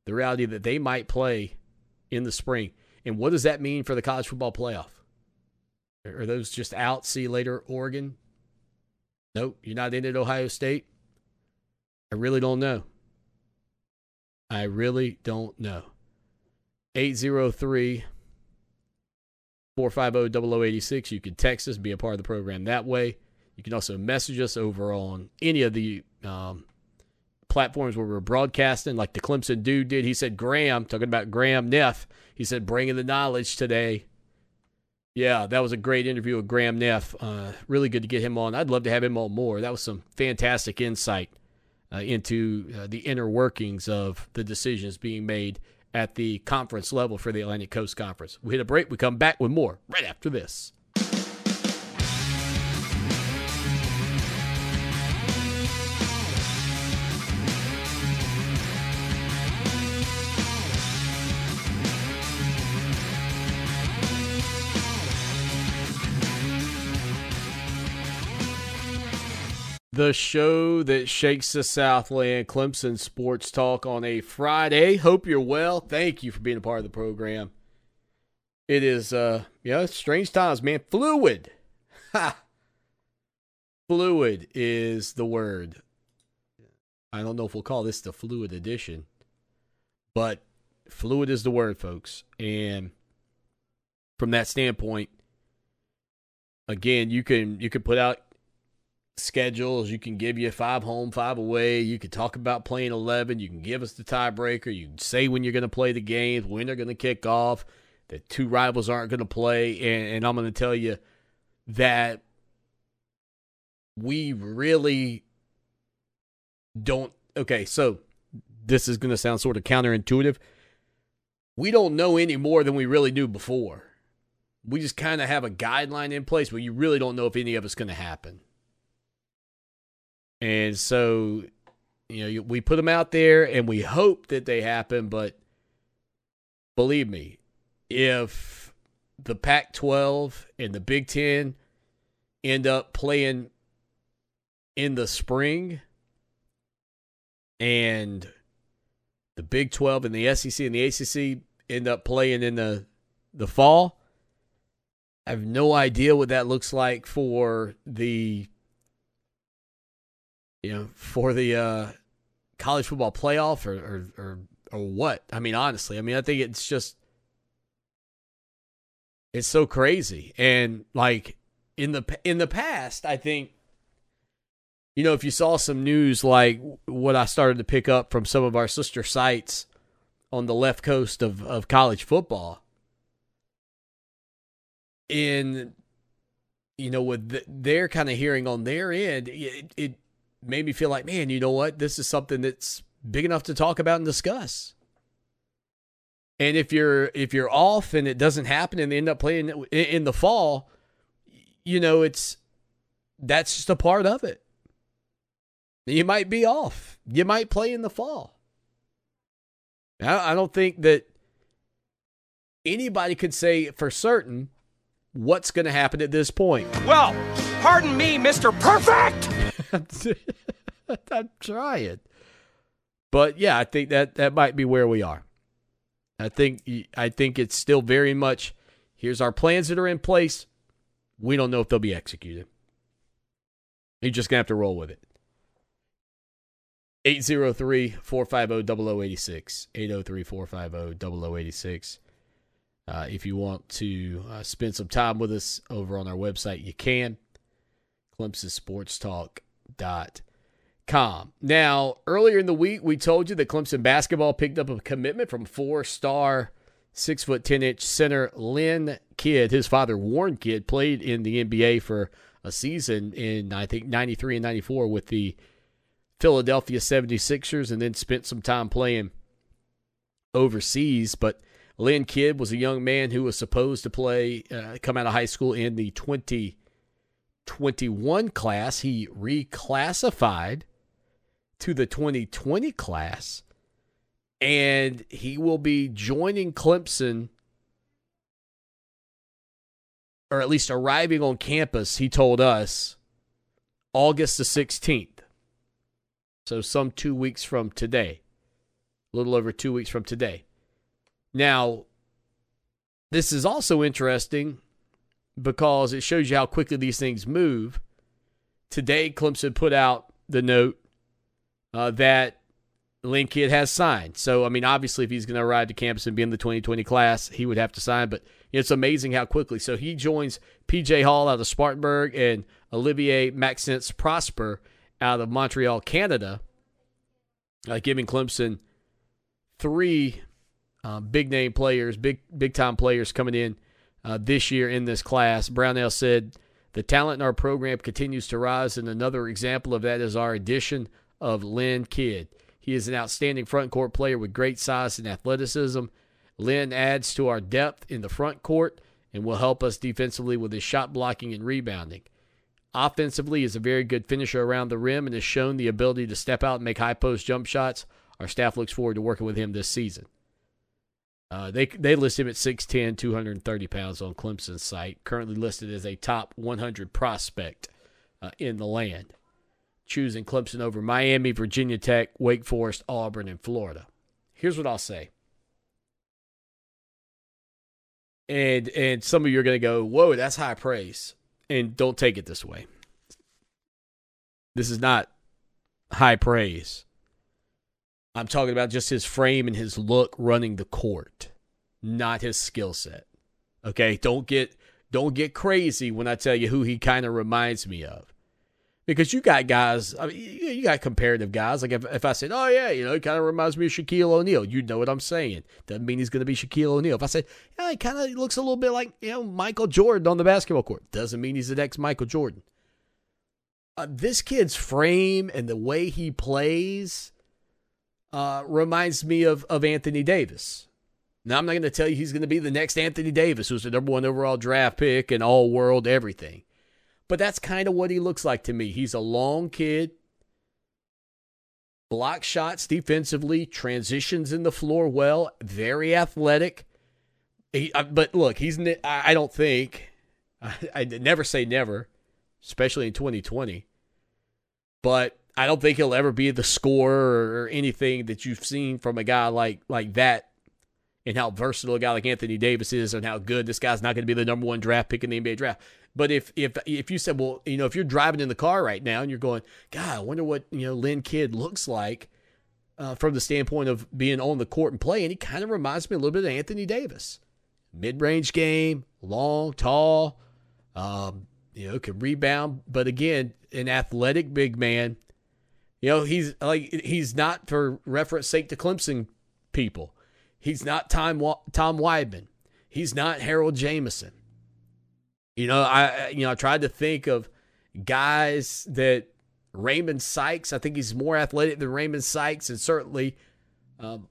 The reality that they might play in the spring. And what does that mean for the college football playoff? Are those just out? See you later, Oregon? Nope, you're not in at Ohio State? I really don't know. I really don't know. 803 450 0086. You can text us, be a part of the program that way. You can also message us over on any of the um, platforms where we're broadcasting, like the Clemson dude did. He said, Graham, talking about Graham Neff, he said, bringing the knowledge today. Yeah, that was a great interview with Graham Neff. Uh, really good to get him on. I'd love to have him on more. That was some fantastic insight uh, into uh, the inner workings of the decisions being made at the conference level for the Atlantic Coast Conference. We hit a break. We come back with more right after this. The show that shakes the Southland, Clemson Sports Talk on a Friday. Hope you're well. Thank you for being a part of the program. It is, uh, yeah, strange times, man. Fluid. Ha! Fluid is the word. I don't know if we'll call this the fluid edition, but fluid is the word, folks. And from that standpoint, again, you can you can put out schedules. You can give you five home, five away. You can talk about playing 11. You can give us the tiebreaker. You can say when you're going to play the games, when they're going to kick off, that two rivals aren't going to play. And, and I'm going to tell you that we really don't. Okay, so this is going to sound sort of counterintuitive. We don't know any more than we really knew before. We just kind of have a guideline in place, but you really don't know if any of it's going to happen. And so, you know, we put them out there and we hope that they happen. But believe me, if the Pac 12 and the Big Ten end up playing in the spring and the Big 12 and the SEC and the ACC end up playing in the the fall. I have no idea what that looks like for the you know, for the uh, college football playoff or, or, or or what? I mean, honestly, I mean, I think it's just it's so crazy, and like in the in the past, I think you know if you saw some news like what I started to pick up from some of our sister sites on the left coast of of college football in you know with the, their kind of hearing on their end it, it made me feel like, man, you know what? This is something that's big enough to talk about and discuss. And if you're if you're off and it doesn't happen and they end up playing in the fall, you know it's that's just a part of it. You might be off. You might play in the fall. I don't think that anybody could say for certain what's going to happen at this point. Well, pardon me, Mr. Perfect. I'm trying. But yeah, I think that that might be where we are. I think I think it's still very much here's our plans that are in place. We don't know if they'll be executed. You're just going to have to roll with it. 803 450 0086. 803 450 0086. Uh, if you want to uh, spend some time with us over on our website, you can. Clemson Sports Talk com. Now, earlier in the week, we told you that Clemson basketball picked up a commitment from four star, six foot, 10 inch center Lynn Kidd. His father, Warren Kidd, played in the NBA for a season in, I think, 93 and 94 with the Philadelphia 76ers and then spent some time playing overseas. But Lynn Kidd was a young man who was supposed to play, uh, come out of high school in the 20- 21 class. He reclassified to the 2020 class, and he will be joining Clemson, or at least arriving on campus, he told us, August the 16th. So, some two weeks from today, a little over two weeks from today. Now, this is also interesting because it shows you how quickly these things move. Today, Clemson put out the note uh, that Kidd has signed. So, I mean, obviously, if he's going to arrive to campus and be in the 2020 class, he would have to sign. But it's amazing how quickly. So he joins PJ Hall out of Spartanburg and Olivier Maxence Prosper out of Montreal, Canada, uh, giving Clemson three uh, big name players, big big time players coming in uh, this year in this class. Brownell said the talent in our program continues to rise, and another example of that is our addition of Lynn Kidd. He is an outstanding front court player with great size and athleticism. Lynn adds to our depth in the front court and will help us defensively with his shot blocking and rebounding. Offensively, he is a very good finisher around the rim and has shown the ability to step out and make high post jump shots. Our staff looks forward to working with him this season. Uh, they they list him at 6'10", 230 pounds on Clemson's site. Currently listed as a top 100 prospect uh, in the land choosing Clemson over Miami, Virginia Tech, Wake Forest, Auburn, and Florida. Here's what I'll say. And and some of you are going to go, "Whoa, that's high praise." And don't take it this way. This is not high praise. I'm talking about just his frame and his look running the court, not his skill set. Okay, don't get don't get crazy when I tell you who he kind of reminds me of because you got guys, I mean, you got comparative guys. Like if, if I said, oh, yeah, you know, it kind of reminds me of Shaquille O'Neal, you'd know what I'm saying. Doesn't mean he's going to be Shaquille O'Neal. If I said, yeah, he kind of looks a little bit like, you know, Michael Jordan on the basketball court, doesn't mean he's the next Michael Jordan. Uh, this kid's frame and the way he plays uh, reminds me of, of Anthony Davis. Now, I'm not going to tell you he's going to be the next Anthony Davis, who's the number one overall draft pick and all world everything. But that's kind of what he looks like to me. He's a long kid, block shots defensively, transitions in the floor well, very athletic. He, uh, but look, he's I don't think I, I never say never, especially in 2020. But I don't think he'll ever be the scorer or anything that you've seen from a guy like like that and how versatile a guy like Anthony Davis is and how good this guy's not going to be the number one draft pick in the NBA draft. But if if if you said, well, you know, if you're driving in the car right now and you're going, God, I wonder what you know Lynn Kidd looks like uh, from the standpoint of being on the court and playing, he kind of reminds me a little bit of Anthony Davis. Mid-range game, long, tall, um, you know, can rebound, but again, an athletic big man. You know, he's like he's not for reference sake to Clemson people. He's not Tom Tom Wideman. He's not Harold Jamison. You know, I you know I tried to think of guys that Raymond Sykes. I think he's more athletic than Raymond Sykes, and certainly, um,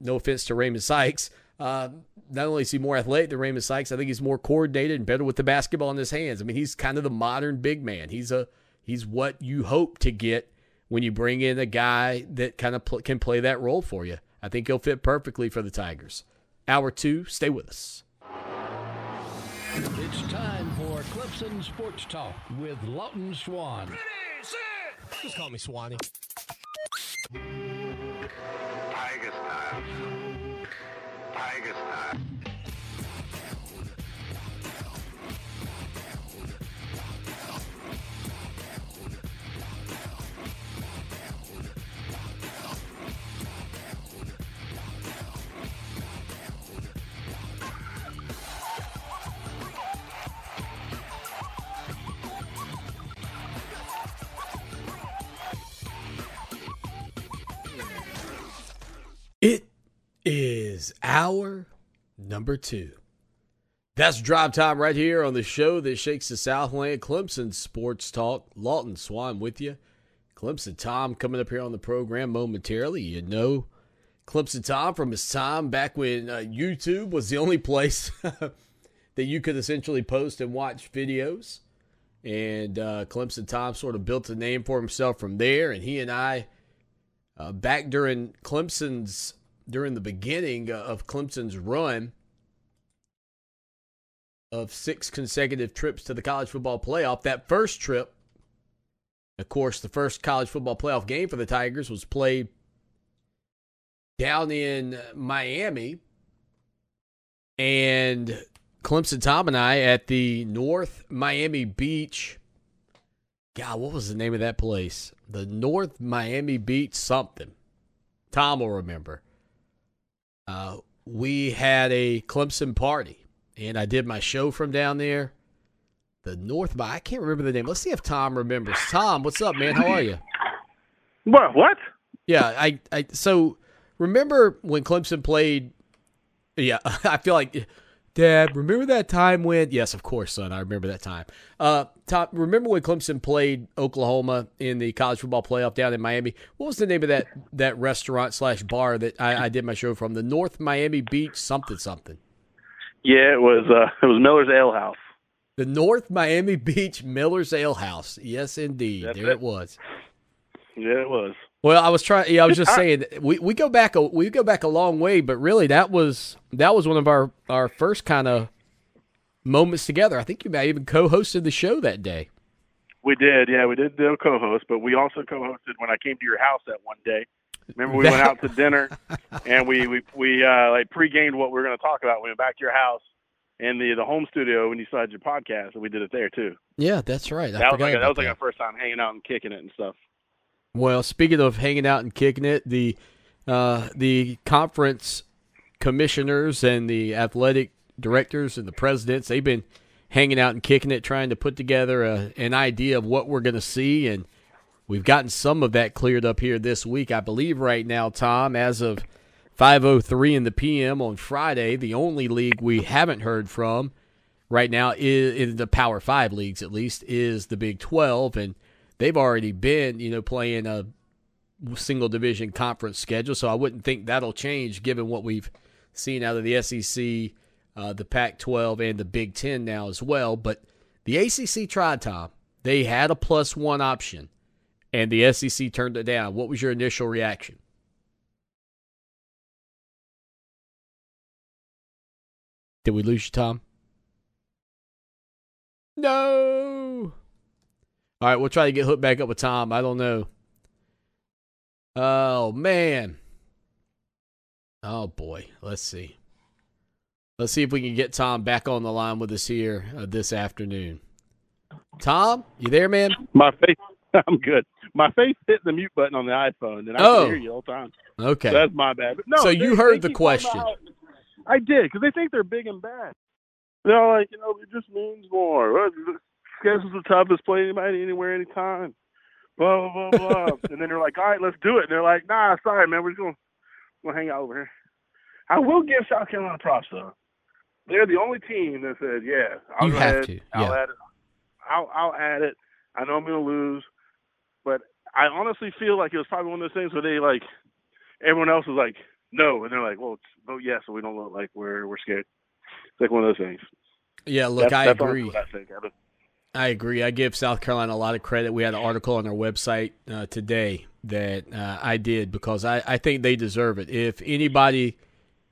no offense to Raymond Sykes, uh, not only is he more athletic than Raymond Sykes, I think he's more coordinated and better with the basketball in his hands. I mean, he's kind of the modern big man. He's a he's what you hope to get when you bring in a guy that kind of pl- can play that role for you. I think he'll fit perfectly for the Tigers. Hour two, stay with us. It's time for Clemson Sports Talk with Lawton Swan. Ready, set. Just call me Swanee. Tiger style. Tiger style. Is our number two. That's drive time right here on the show that shakes the Southland Clemson Sports Talk. Lawton Swan with you. Clemson Tom coming up here on the program momentarily. You know Clemson Tom from his time back when uh, YouTube was the only place that you could essentially post and watch videos. And uh, Clemson Tom sort of built a name for himself from there. And he and I uh, back during Clemson's during the beginning of Clemson's run of six consecutive trips to the college football playoff. That first trip, of course, the first college football playoff game for the Tigers was played down in Miami. And Clemson Tom and I at the North Miami Beach. God, what was the name of that place? The North Miami Beach something. Tom will remember. Uh, we had a Clemson party, and I did my show from down there. The North by I can't remember the name. Let's see if Tom remembers. Tom, what's up, man? How are you? What? What? Yeah, I, I so remember when Clemson played. Yeah, I feel like, Dad, remember that time when? Yes, of course, son. I remember that time. Uh, Tom, remember when Clemson played Oklahoma in the college football playoff down in Miami? What was the name of that that restaurant slash bar that I, I did my show from? The North Miami Beach something something. Yeah, it was. Uh, it was Miller's Ale House. The North Miami Beach Miller's Ale House. Yes, indeed. That's there it. it was. Yeah, it was. Well, I was trying. Yeah, I was just saying we, we go back a we go back a long way, but really that was that was one of our our first kind of moments together. I think you may even co-hosted the show that day. We did. Yeah, we did a co-host, but we also co-hosted when I came to your house that one day. Remember, we went out to dinner, and we we we uh, like pre-gamed what we were going to talk about. We went back to your house in the the home studio when you started your podcast, and we did it there too. Yeah, that's right. I that was like a, that was like our first time hanging out and kicking it and stuff. Well, speaking of hanging out and kicking it, the uh, the conference commissioners and the athletic directors and the presidents they've been hanging out and kicking it, trying to put together a, an idea of what we're going to see, and we've gotten some of that cleared up here this week, I believe. Right now, Tom, as of 5:03 in the PM on Friday, the only league we haven't heard from right now is in the Power Five leagues, at least, is the Big 12, and they've already been, you know, playing a single division conference schedule. So I wouldn't think that'll change given what we've seen out of the SEC, uh, the Pac 12, and the Big Ten now as well. But the ACC tried, Tom. They had a plus one option, and the SEC turned it down. What was your initial reaction? Did we lose you, Tom? No. All right, we'll try to get hooked back up with Tom. I don't know. Oh man. Oh boy. Let's see. Let's see if we can get Tom back on the line with us here uh, this afternoon. Tom, you there, man? My face, I'm good. My face hit the mute button on the iPhone, and I Oh. can hear you all the time. Okay. That's my bad. But no, So you heard the question. about I did because they think they're big and bad. They're like, you know, it just means more. Well, the Schedule's the toughest. Play anybody, anywhere, anytime. Blah blah blah blah. and then they're like, all right, let's do it. And they're like, nah, sorry, man, we're just gonna gonna hang out over here. I will give South Carolina props though. They're the only team that said, yeah, I'll You go have ahead, to, I'll yeah. add it. I'll I'll add it. I know I'm gonna lose, but I honestly feel like it was probably one of those things where they like everyone else was like no, and they're like, well, vote oh, yes, so we don't look like we're we're scared. It's like one of those things. Yeah, look, That's- I that's agree. what I think. I don't- I agree. I give South Carolina a lot of credit. We had an article on our website uh, today that uh, I did because I, I think they deserve it. If anybody,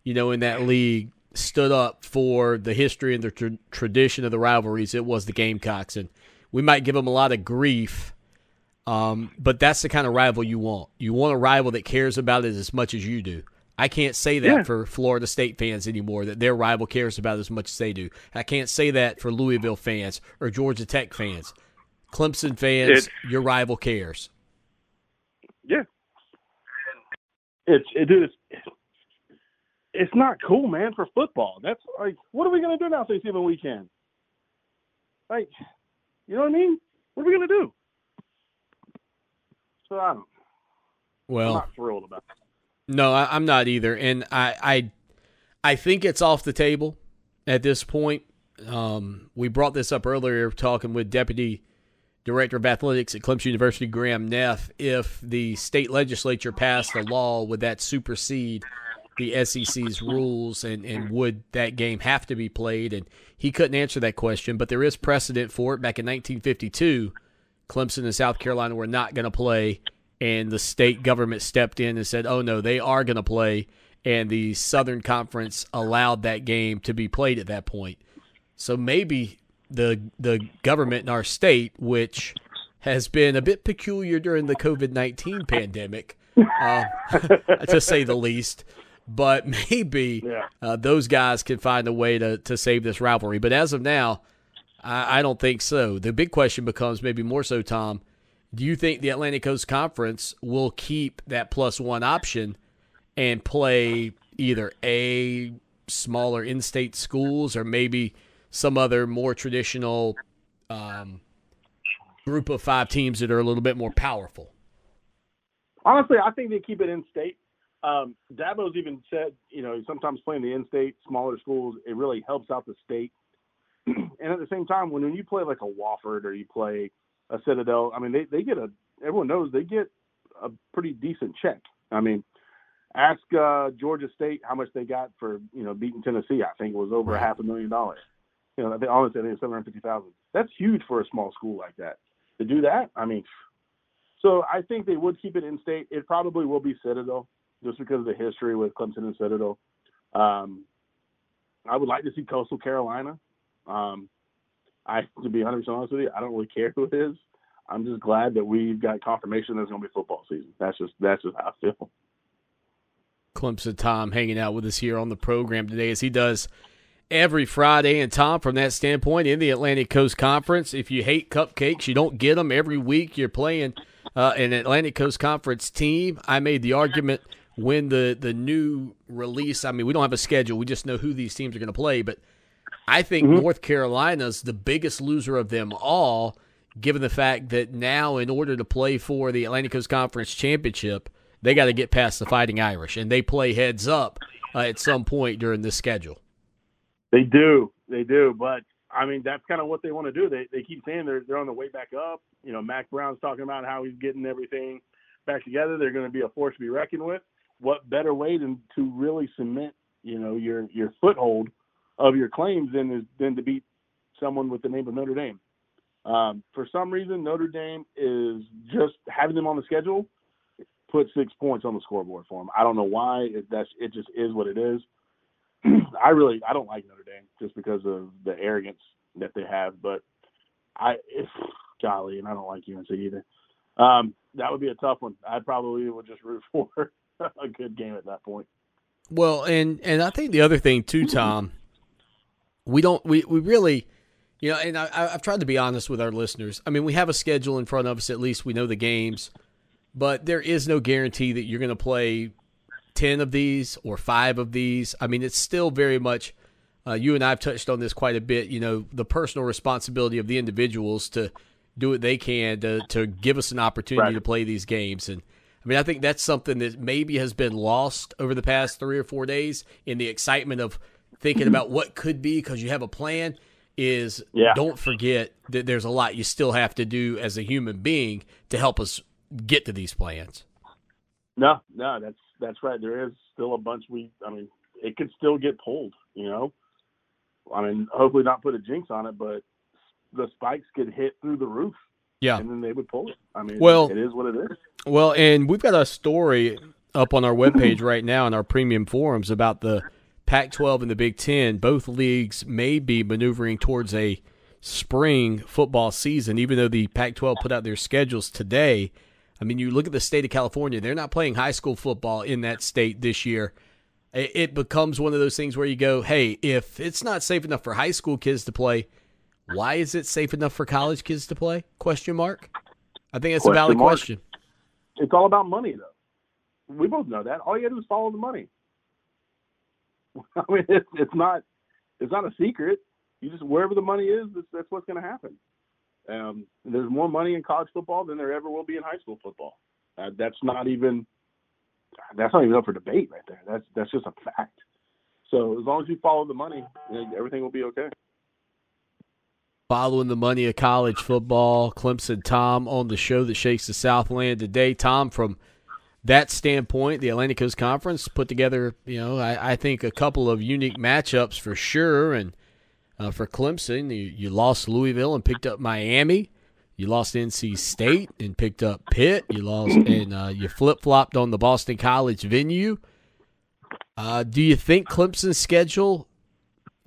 you know, in that league stood up for the history and the tr- tradition of the rivalries, it was the Gamecocks. And we might give them a lot of grief, um, but that's the kind of rival you want. You want a rival that cares about it as much as you do. I can't say that Yeah. for Florida State fans anymore, that their rival cares about as much as they do. I can't say that for Louisville fans or Georgia Tech fans. Clemson fans, It's- your rival cares. Yeah. It's it, dude. It's it's not cool, man. For football, that's like, what are we gonna do now Thanksgiving weekend? Like, you know what I mean? What are we gonna do? So I don't. I'm not thrilled about it. No, I, I'm not either, and I, I, I think it's off the table at this point. Um, we brought this up earlier, talking with Deputy Director of Athletics at Clemson University, Graham Neff. If the state legislature passed a law, would that supersede the SEC's rules, and, and would that game have to be played? And he couldn't answer that question, but there is precedent for it. Back in 1952, Clemson and South Carolina were not going to play, and the state government stepped in and said, "Oh no, they are going to play." And the Southern Conference allowed that game to be played at that point. So maybe the the government in our state, which has been a bit peculiar during the COVID nineteen pandemic, uh, to say the least, but maybe Yeah. uh, those guys can find a way to to save this rivalry. But as of now, I, I don't think so. The big question becomes maybe more so, Tom. Do you think the Atlantic Coast Conference will keep that plus one option and play either a smaller in-state schools or maybe some other more traditional um, group of five teams that are a little bit more powerful? Honestly, I think they keep it in state. Um, Dabo's even said, you know, sometimes playing the in-state smaller schools, it really helps out the state. and at the same time, when, when you play like a Wofford or you play a Citadel, I mean, they, they get a everyone knows they get a pretty decent check. I mean, ask uh, Georgia State how much they got for you know beating Tennessee. I think it was over a half a million dollars. You know, I think honestly, I think it's seven hundred fifty thousand. That's huge for a small school like that. To do that, I mean, so I think they would keep it in state. It probably will be Citadel just because of the history with Clemson and Citadel. Um, I would like to see Coastal Carolina. Um, I, to be 100 honest with you, I don't really care who it is. I'm just glad that we've got confirmation there's going to be football season. That's just that's just how I feel. Clemson Tom hanging out with us here on the program today as he does every Friday. And Tom, from that standpoint, in the Atlantic Coast Conference, if you hate cupcakes, you don't get them every week. You're playing uh, an Atlantic Coast Conference team. I made the argument when the the new release. I mean, we don't have a schedule; we just know who these teams are going to play. But I think North Carolina's the biggest loser of them all, given the fact that now, in order to play for the Atlantic Coast Conference championship, they got to get past the Fighting Irish, and they play heads up uh, at some point during this schedule. They do, they do, but I mean that's kind of what they want to do. They they keep saying they're they're on the way back up. You know, Mac Brown's talking about how he's getting everything back together. They're going to be a force to be reckoned with. What better way than to really cement, you know, your your foothold of your claims than is than to beat someone with the name of Notre Dame. Um, for some reason, Notre Dame is just having them on the schedule put six points on the scoreboard for them. I don't know why. It, that's it. Just is what it is. I really I don't like Notre Dame just because of the arrogance that they have. But I, if, golly, and I don't like UNC either. Um, that would be a tough one. I probably would just root for a good game at that point. Well, and and I think the other thing too, Tom, we don't we we really, you know, and I, I've tried to be honest with our listeners. I mean, we have a schedule in front of us. At least we know the games, but there is no guarantee that you're going to play ten of these or five of these. I mean, it's still very much. Uh, you and I have touched on this quite a bit. You know, the personal responsibility of the individuals to do what they can to to give us an opportunity Right. to play these games and. I mean, I think that's something that maybe has been lost over the past three or four days in the excitement of thinking about what could be because you have a plan. Is Yeah. don't forget that there's a lot you still have to do as a human being to help us get to these plans. No, no, that's that's right. There is still a bunch. We, I mean, it could still get pulled. You know, I mean, hopefully not put a jinx on it, but the spikes could hit through the roof, Yeah. and then they would pull it. I mean, Well- it is what it is. Well, and we've got a story up on our webpage right now in our premium forums about the Pac 12 and the Big Ten. Both leagues may be maneuvering towards a spring football season, even though the Pac 12 put out their schedules today. I mean, you look at the state of California, they're not playing high school football in that state this year. It becomes one of those things where you go, hey, if it's not safe enough for high school kids to play, why is it safe enough for college kids to play? Question mark. I think that's a valid mark. question. It's all about money, though. We both know that. All you got to do is follow the money. I mean, it's, it's not it's not a secret. You just wherever the money is, that's, that's what's going to happen. Um, there's more money in college football than there ever will be in high school football. Uh, that's not even that's not even up for debate right there. That's that's just a fact. So as long as you follow the money, everything will be okay. following the money of college football. Clemson Tom on the show that shakes the Southland today. Tom, from that standpoint, the Atlantic Coast Conference put together, you know, I, I think a couple of unique matchups for sure. And uh, for Clemson, you, you lost Louisville and picked up Miami. You lost NC State and picked up Pitt. You lost and uh, you flip flopped on the Boston College venue. Uh, do you think Clemson's schedule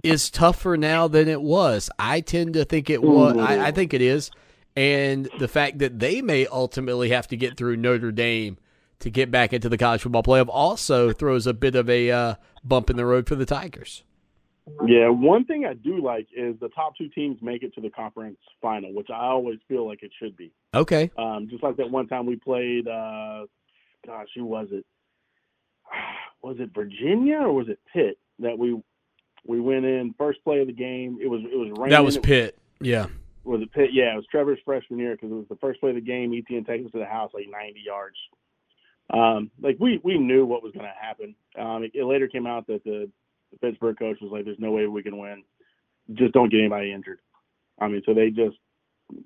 is tougher now than it was. I tend to think it was. I, I think it is, and the fact that they may ultimately have to get through Notre Dame to get back into the college football playoff also throws a bit of a uh, bump in the road for the Tigers. Yeah, one thing I do like is the top two teams make it to the conference final, which I always feel like it should be. Okay. Um, just like that one time we played, uh, gosh, who was it? Was it Virginia or was it Pitt that we we went in first play of the game? It was it was raining. That was It Pitt. Yeah. was it Pitt? Yeah, it was Trevor's freshman year because it was the first play of the game. Etienne takes us to the house like 90 yards. Um, like we we knew what was going to happen. Um, it, it later came out that the, the Pittsburgh coach was like, "There's no way we can win. Just don't get anybody injured." I mean, so they just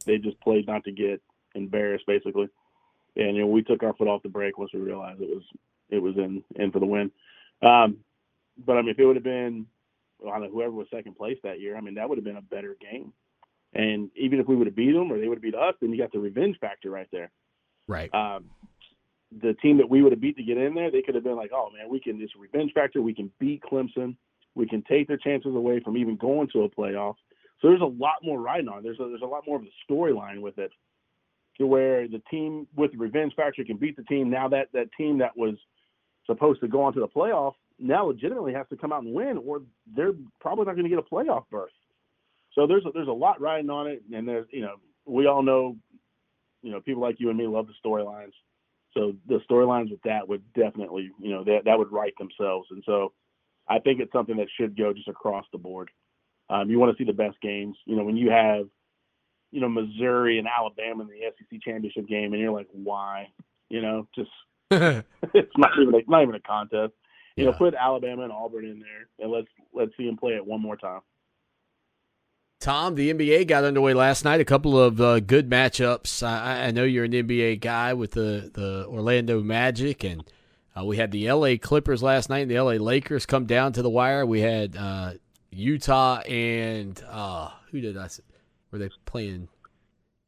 they just played not to get embarrassed basically. And you know, we took our foot off the brake once we realized it was it was in in for the win. Um, but I mean, if it would have been I don't know whoever was second place that year, I mean, that would have been a better game. And even if we would have beat them or they would have beat us, then you got the revenge factor right there. Right. Um, the team that we would have beat to get in there, they could have been like, oh man, we can this revenge factor. We can beat Clemson. We can take their chances away from even going to a playoff. So there's a lot more riding on. There's a, there's a lot more of a storyline with it, to where the team with the revenge factor can beat the team. Now that that team that was supposed to go on to the playoff now legitimately has to come out and win, or they're probably not going to get a playoff berth. So there's a, there's a lot riding on it, and there's you know we all know, you know people like you and me love the storylines. So the storylines with that would definitely you know that that would write themselves, and so I think it's something that should go just across the board. Um, you want to see the best games. You know when you have you know Missouri and Alabama in the SEC championship game, and you're like, why? You know, just it's not even a, not even a contest. You know, put Alabama and Auburn in there, and let's let's see them play it one more time. Tom, the NBA got underway last night. A couple of uh, good matchups. I, I know you're an NBA guy with the, the Orlando Magic, and uh, we had the LA Clippers last night and the LA Lakers come down to the wire. We had uh, Utah and uh, who did I? Were they playing?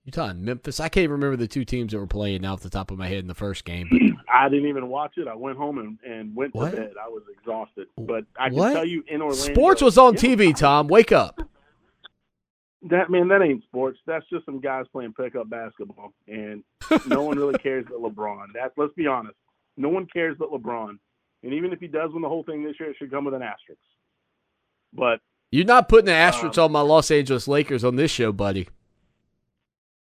Utah and Memphis. I can't even remember the two teams that were playing now off the top of my head in the first game. But I didn't even watch it. I went home and, and went What? to bed. I was exhausted, but I can What? tell you in Orlando, sports was on Yeah, TV. Tom, wake up. That man, that ain't sports. That's just some guys playing pickup basketball, and no one really cares that LeBron. That let's be honest. No one cares that LeBron, and even if he does win the whole thing this year, it should come with an asterisk. But You're not putting the asterisk Um, on my Los Angeles Lakers on this show, buddy.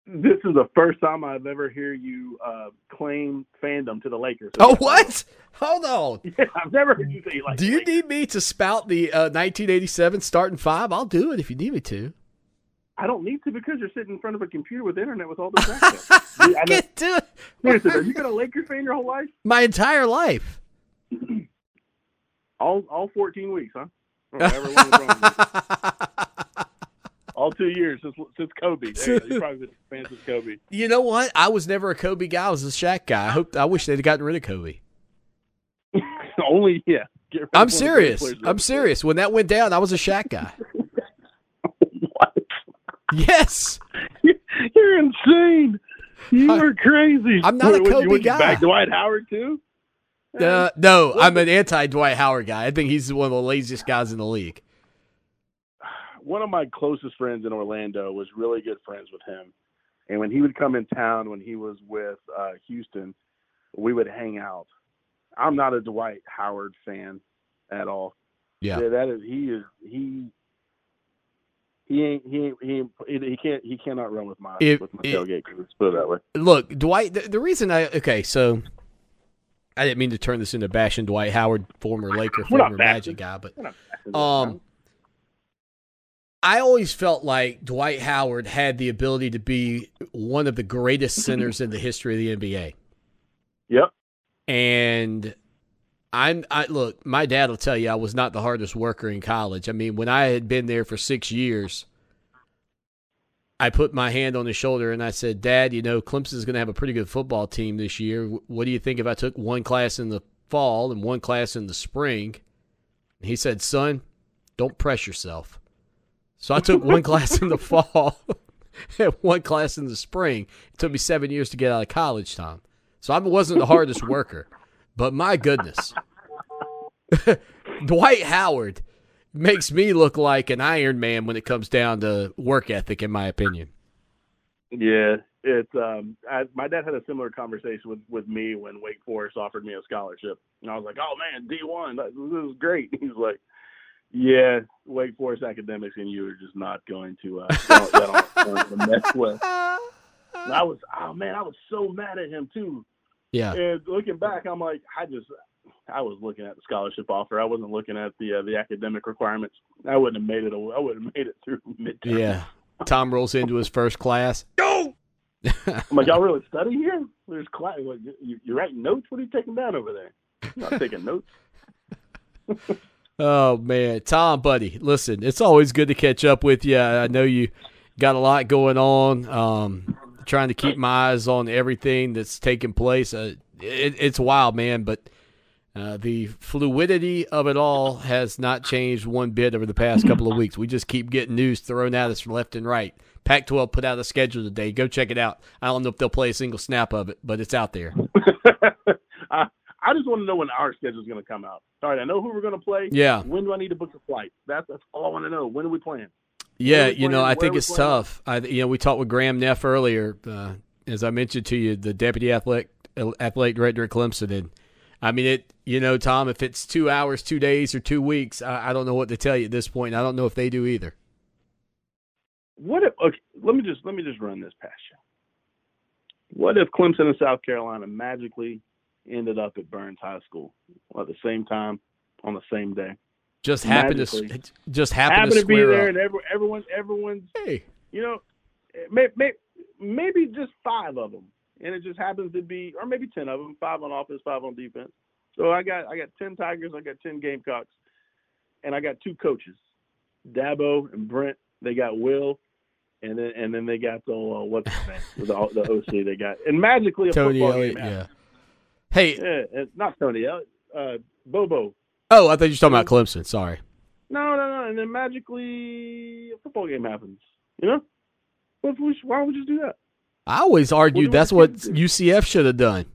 this is the first time I've ever hear you uh, claim fandom to the Lakers. Oh, what? Hold on. Yeah, I've never heard you say like. Do you need me to spout the uh, 1987 starting five? I'll do it if you need me to. I don't need to because you're sitting in front of a computer with internet with all this access. I. Can't do it. Seriously, have you been a Lakers fan your whole life? My entire life. All all 14 weeks, huh? Or however long LeBron was. all two years since since Kobe. There you. Probably been since Kobe. you know what? I was never a Kobe guy. I was a Shaq guy. I hope. I wish they'd gotten rid of Kobe. Only yeah. Get rid of I'm one of the greatest serious. I'm serious. When that went down, I was a Shaq guy. Yes. You're insane. You I- are crazy. I'm not a What, what, Kobe you guy. Back Dwight Howard too. Uh, no, I'm an anti Dwight Howard guy. I think he's one of the laziest guys in the league. one of my closest friends in Orlando was really good friends with him. And when he would come in town when he was with uh, Houston, we would hang out. I'm not a Dwight Howard fan at all. Yeah. that is he is he he ain't he ain't, he ain't, he can't he cannot run with my If- with my if- tailgate. Let's put it that way. Look, Dwight. The, the reason I okay, so I didn't mean to turn this into bashing Dwight Howard, former Laker, We're former. Magic guy, but We're not bashing Um, I always felt like Dwight Howard had the ability to be one of the greatest centers in the history of the NBA. Yep. And I'm I look, my dad will tell you I was not the hardest worker in college. I mean, when I had been there for 6 years, I put my hand on his shoulder and I said, "Dad, you know, Clemson's going to have a pretty good football team this year. What do you think if I took one class in the fall and one class in the spring?" And he said, "Son, don't press yourself." So I took one class in the fall and one class in the spring. It took me seven years to get out of college, Tom. So I wasn't the hardest worker, but my goodness, Dwight Howard makes me look like an Iron Man when it comes down to work ethic, in my opinion. Yeah, it's um I, my dad had a similar conversation with with me when Wake Forest offered me a scholarship, and I was like, "Oh man, D one, this is great." He's like, "Yeah, Wake Forest academics and you are just not going to uh, that that don't mess with." And I was, oh man, I was so mad at him too. Yeah. And looking back, I'm like, I just, I was looking at the scholarship offer. I wasn't looking at the uh, the academic requirements. I wouldn't have made it. I wouldn't have made it through midterm. Yeah. Tom rolls into his first class. I'm like, y'all really study here? There's class. Like, you, you writing notes? What are you taking down over there? I'm not taking notes. Oh man, Tom, buddy, listen, it's always good to catch up with you. I know you got a lot going on. Um, trying to keep my eyes on everything that's taking place. Uh, it, it's wild, man, but uh, the fluidity of it all has not changed one bit over the past couple of weeks. We just keep getting news thrown at us from left and right. Pac 12 put out a schedule today. Go check it out. I don't know if they'll play a single snap of it, but it's out there. I, I just want to know when our schedule is going to come out. All right, I know who we're going to play. Yeah. When do I need to book a flight? That's that's all I want to know. When are we playing? Yeah, you know. I think it's playing? tough. I, you know, we talked with Graham Neff earlier, uh, as I mentioned to you, the deputy athletic athletic director at Clemson, and I mean it. You know, Tom, if it's two hours, two days, or two weeks, I, I don't know what to tell you at this point. I don't know if they do either. What if? Okay, let me just let me just run this past you. What if Clemson and South Carolina magically ended up at Burns High School at the same time on the same day? Just happened to Magically. s- just happened Happen to to be there, up. and every, everyone, everyone's Hey, you know, may, may, maybe just five of them, and it just happens to be, or maybe ten of them, five on offense, five on defense. So I got I got ten Tigers, I got ten Gamecocks, and I got two coaches, Dabo and Brent. They got Will, and then and then they got the uh, what's his name, the, the OC they got, and magically a Tony football Elliott. Yeah. Hey, yeah, it's not Tony Elliott, uh, Bobo. Oh, I thought you were talking about Clemson. Sorry. No, no, no, and then magically a football game happens. You know, what why would you do that? I always argued What that's what? UCF should have done.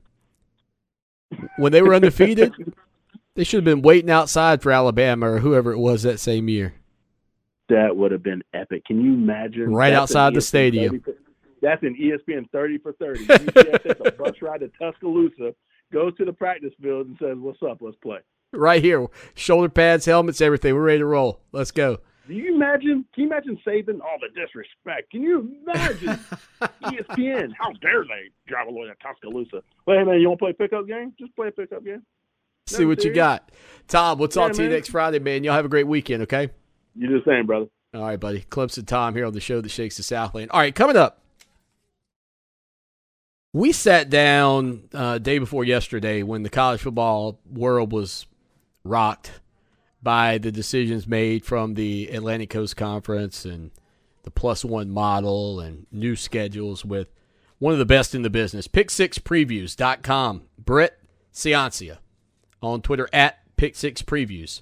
When they were undefeated, they should have been waiting outside for Alabama or whoever it was that same year. That would have been epic. Can you imagine? Right That's outside the stadium. 30 for- that's an ESPN 30 for 30. UCF takes a bus ride to Tuscaloosa, goes to the practice field, and says, What's up? Let's play. Right here. Shoulder pads, helmets, everything. We're ready to roll. Let's go. Do you imagine? Can you imagine saving All the disrespect. Can you imagine? ESPN, how dare they drive the to Tuscaloosa? Well, hey, man, you want to play a pickup game? Just play a pickup game. See what you got. Tom, we'll talk Yeah, to you next Friday, man. Y'all have a great weekend, okay? You do the same, brother. All right, buddy. Clemson Tom here on the show that shakes the Southland. All right, coming up. We sat down uh, day before yesterday when the college football world was rocked by the decisions made from the Atlantic Coast Conference and the plus one model and new schedules with one of the best in the business, pick6previews.com. Brett Ciancia on Twitter at pick6previews.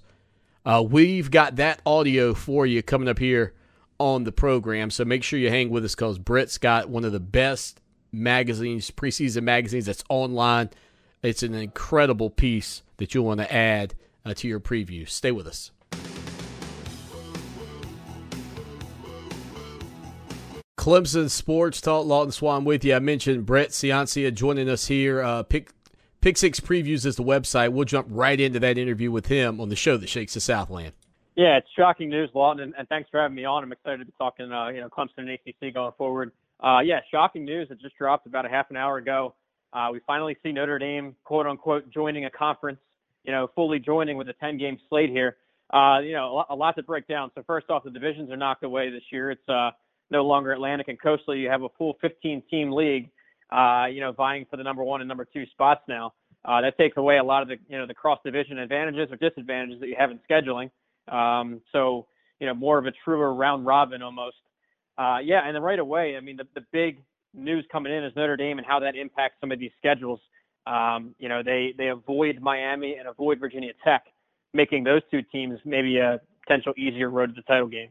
Uh, we've got that audio for you coming up here on the program, so make sure you hang with us because Brett's got one of the best magazines, preseason magazines that's online. It's an incredible piece that you'll want to add uh, to your preview. Stay with us. Clemson Sports Talk, Lawton Swan with you. I mentioned Brett Ciancia joining us here. Uh, pick Pick Six Previews is the website. We'll jump right into that interview with him on the show that shakes the Southland. Yeah, it's shocking news, Lawton, and, and thanks for having me on. I'm excited to be talking, uh, you know, Clemson and ACC going forward. Uh, yeah, shocking news. It just dropped about a half an hour ago. Uh, we finally see Notre Dame, quote unquote, joining a conference. You know, fully joining with a 10 game slate here. Uh, you know, a lot, to break down. So first off, the divisions are knocked away this year. It's uh, no longer Atlantic and Coastal. You have a full 15 team league. Uh, you know, vying for the number one and number two spots now. Uh, that takes away a lot of the, you know, the cross division advantages or disadvantages that you have in scheduling. Um, so, you know, more of a truer round robin almost. Uh, yeah, and then right away, I mean, the, the big news coming in is Notre Dame and how that impacts some of these schedules. Um, you know, they they avoid Miami and avoid Virginia Tech, making those two teams maybe a potential easier road to the title game.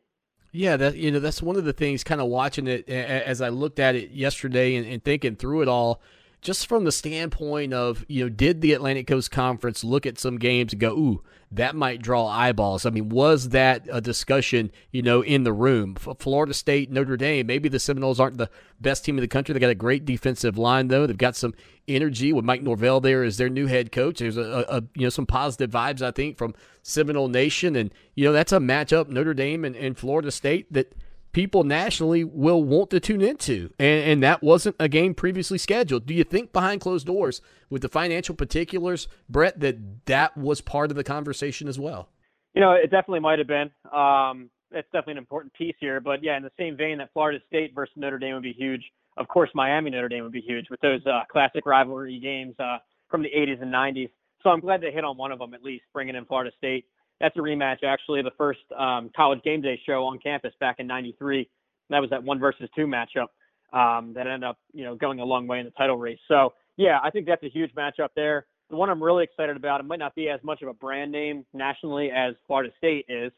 Yeah, that you know that's one of the things. Kind of watching it as I looked at it yesterday and, and thinking through it all. Just from the standpoint of, you know, did the Atlantic Coast Conference look at some games and go, ooh, that might draw eyeballs? I mean, was that a discussion, you know, in the room? Florida State, Notre Dame, maybe the Seminoles aren't the best team in the country. They got a great defensive line, though. They've got some energy with Mike Norvell there as their new head coach. There's a, a, you know some positive vibes I think from Seminole Nation, and you know that's a matchup Notre Dame and, and Florida State that people nationally will want to tune into. And, and that wasn't a game previously scheduled. Do you think behind closed doors, with the financial particulars, Brett, that that was part of the conversation as well? You know, it definitely might have been. Um, it's definitely an important piece here. But yeah, in the same vein that Florida State versus Notre Dame would be huge. Of course, Miami Notre Dame would be huge with those uh, classic rivalry games uh, from the 80s and 90s. So I'm glad they hit on one of them at least, bringing in Florida State that's a rematch actually the first um, college game day show on campus back in '93. That was that one versus two matchup um, that ended up you know going a long way in the title race. So yeah, I think that's a huge matchup there. The one I'm really excited about, it might not be as much of a brand name nationally as Florida State is,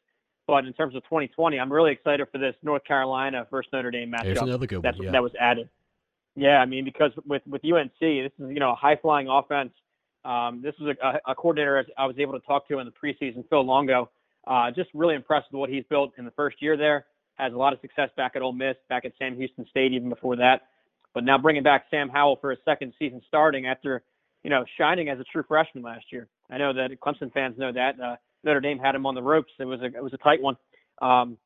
but in terms of 2020, I'm really excited for this North Carolina versus Notre Dame matchup. There's another good one. Yeah. That was added. Yeah, I mean because with with UNC, this is you know a high flying offense um, this was a, a, coordinator I was able to talk to in the preseason, Phil Longo. Uh, just really impressed with what he's built in the first year there. Has a lot of success back at Ole Miss, back at Sam Houston State, even before that. But now bringing back Sam Howell for his second season starting after, you know, shining as a true freshman last year. I know that Clemson fans know that. Uh, Notre Dame had him on the ropes. It was a it was a tight one. Um,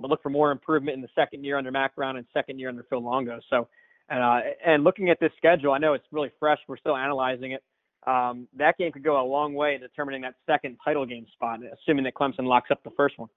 but look for more improvement in the second year under Mack Brown and second year under Phil Longo. So, uh, and looking at this schedule, I know it's really fresh. We're still analyzing it um, that game could go a long way in determining that second title game spot, assuming that Clemson locks up the first one.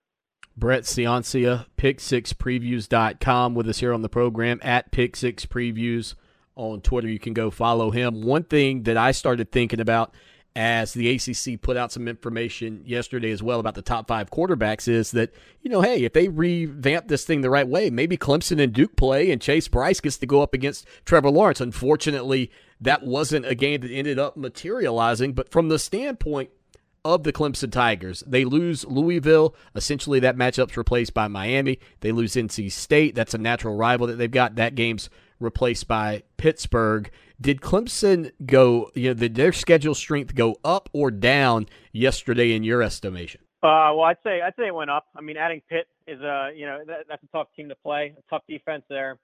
Brett Ciancia, pick6previews.com with us here on the program at pick6previews on Twitter. You can go follow him. One thing that I started thinking about as the ACC put out some information yesterday as well about the top five quarterbacks is that, you know, hey, if they revamp this thing the right way, maybe Clemson and Duke play and Chase Brice gets to go up against Trevor Lawrence. Unfortunately, that wasn't a game that ended up materializing. But from the standpoint of the Clemson Tigers, they lose Louisville. Essentially, that matchup's replaced by Miami. They lose NC State. That's a natural rival that they've got. That game's replaced by Pittsburgh. Did Clemson go, you know, did their schedule strength go up or down yesterday in your estimation? Uh, well, I'd say I'd say it went up. I mean, adding Pitt is a you know that, that's a tough team to play, a tough defense there.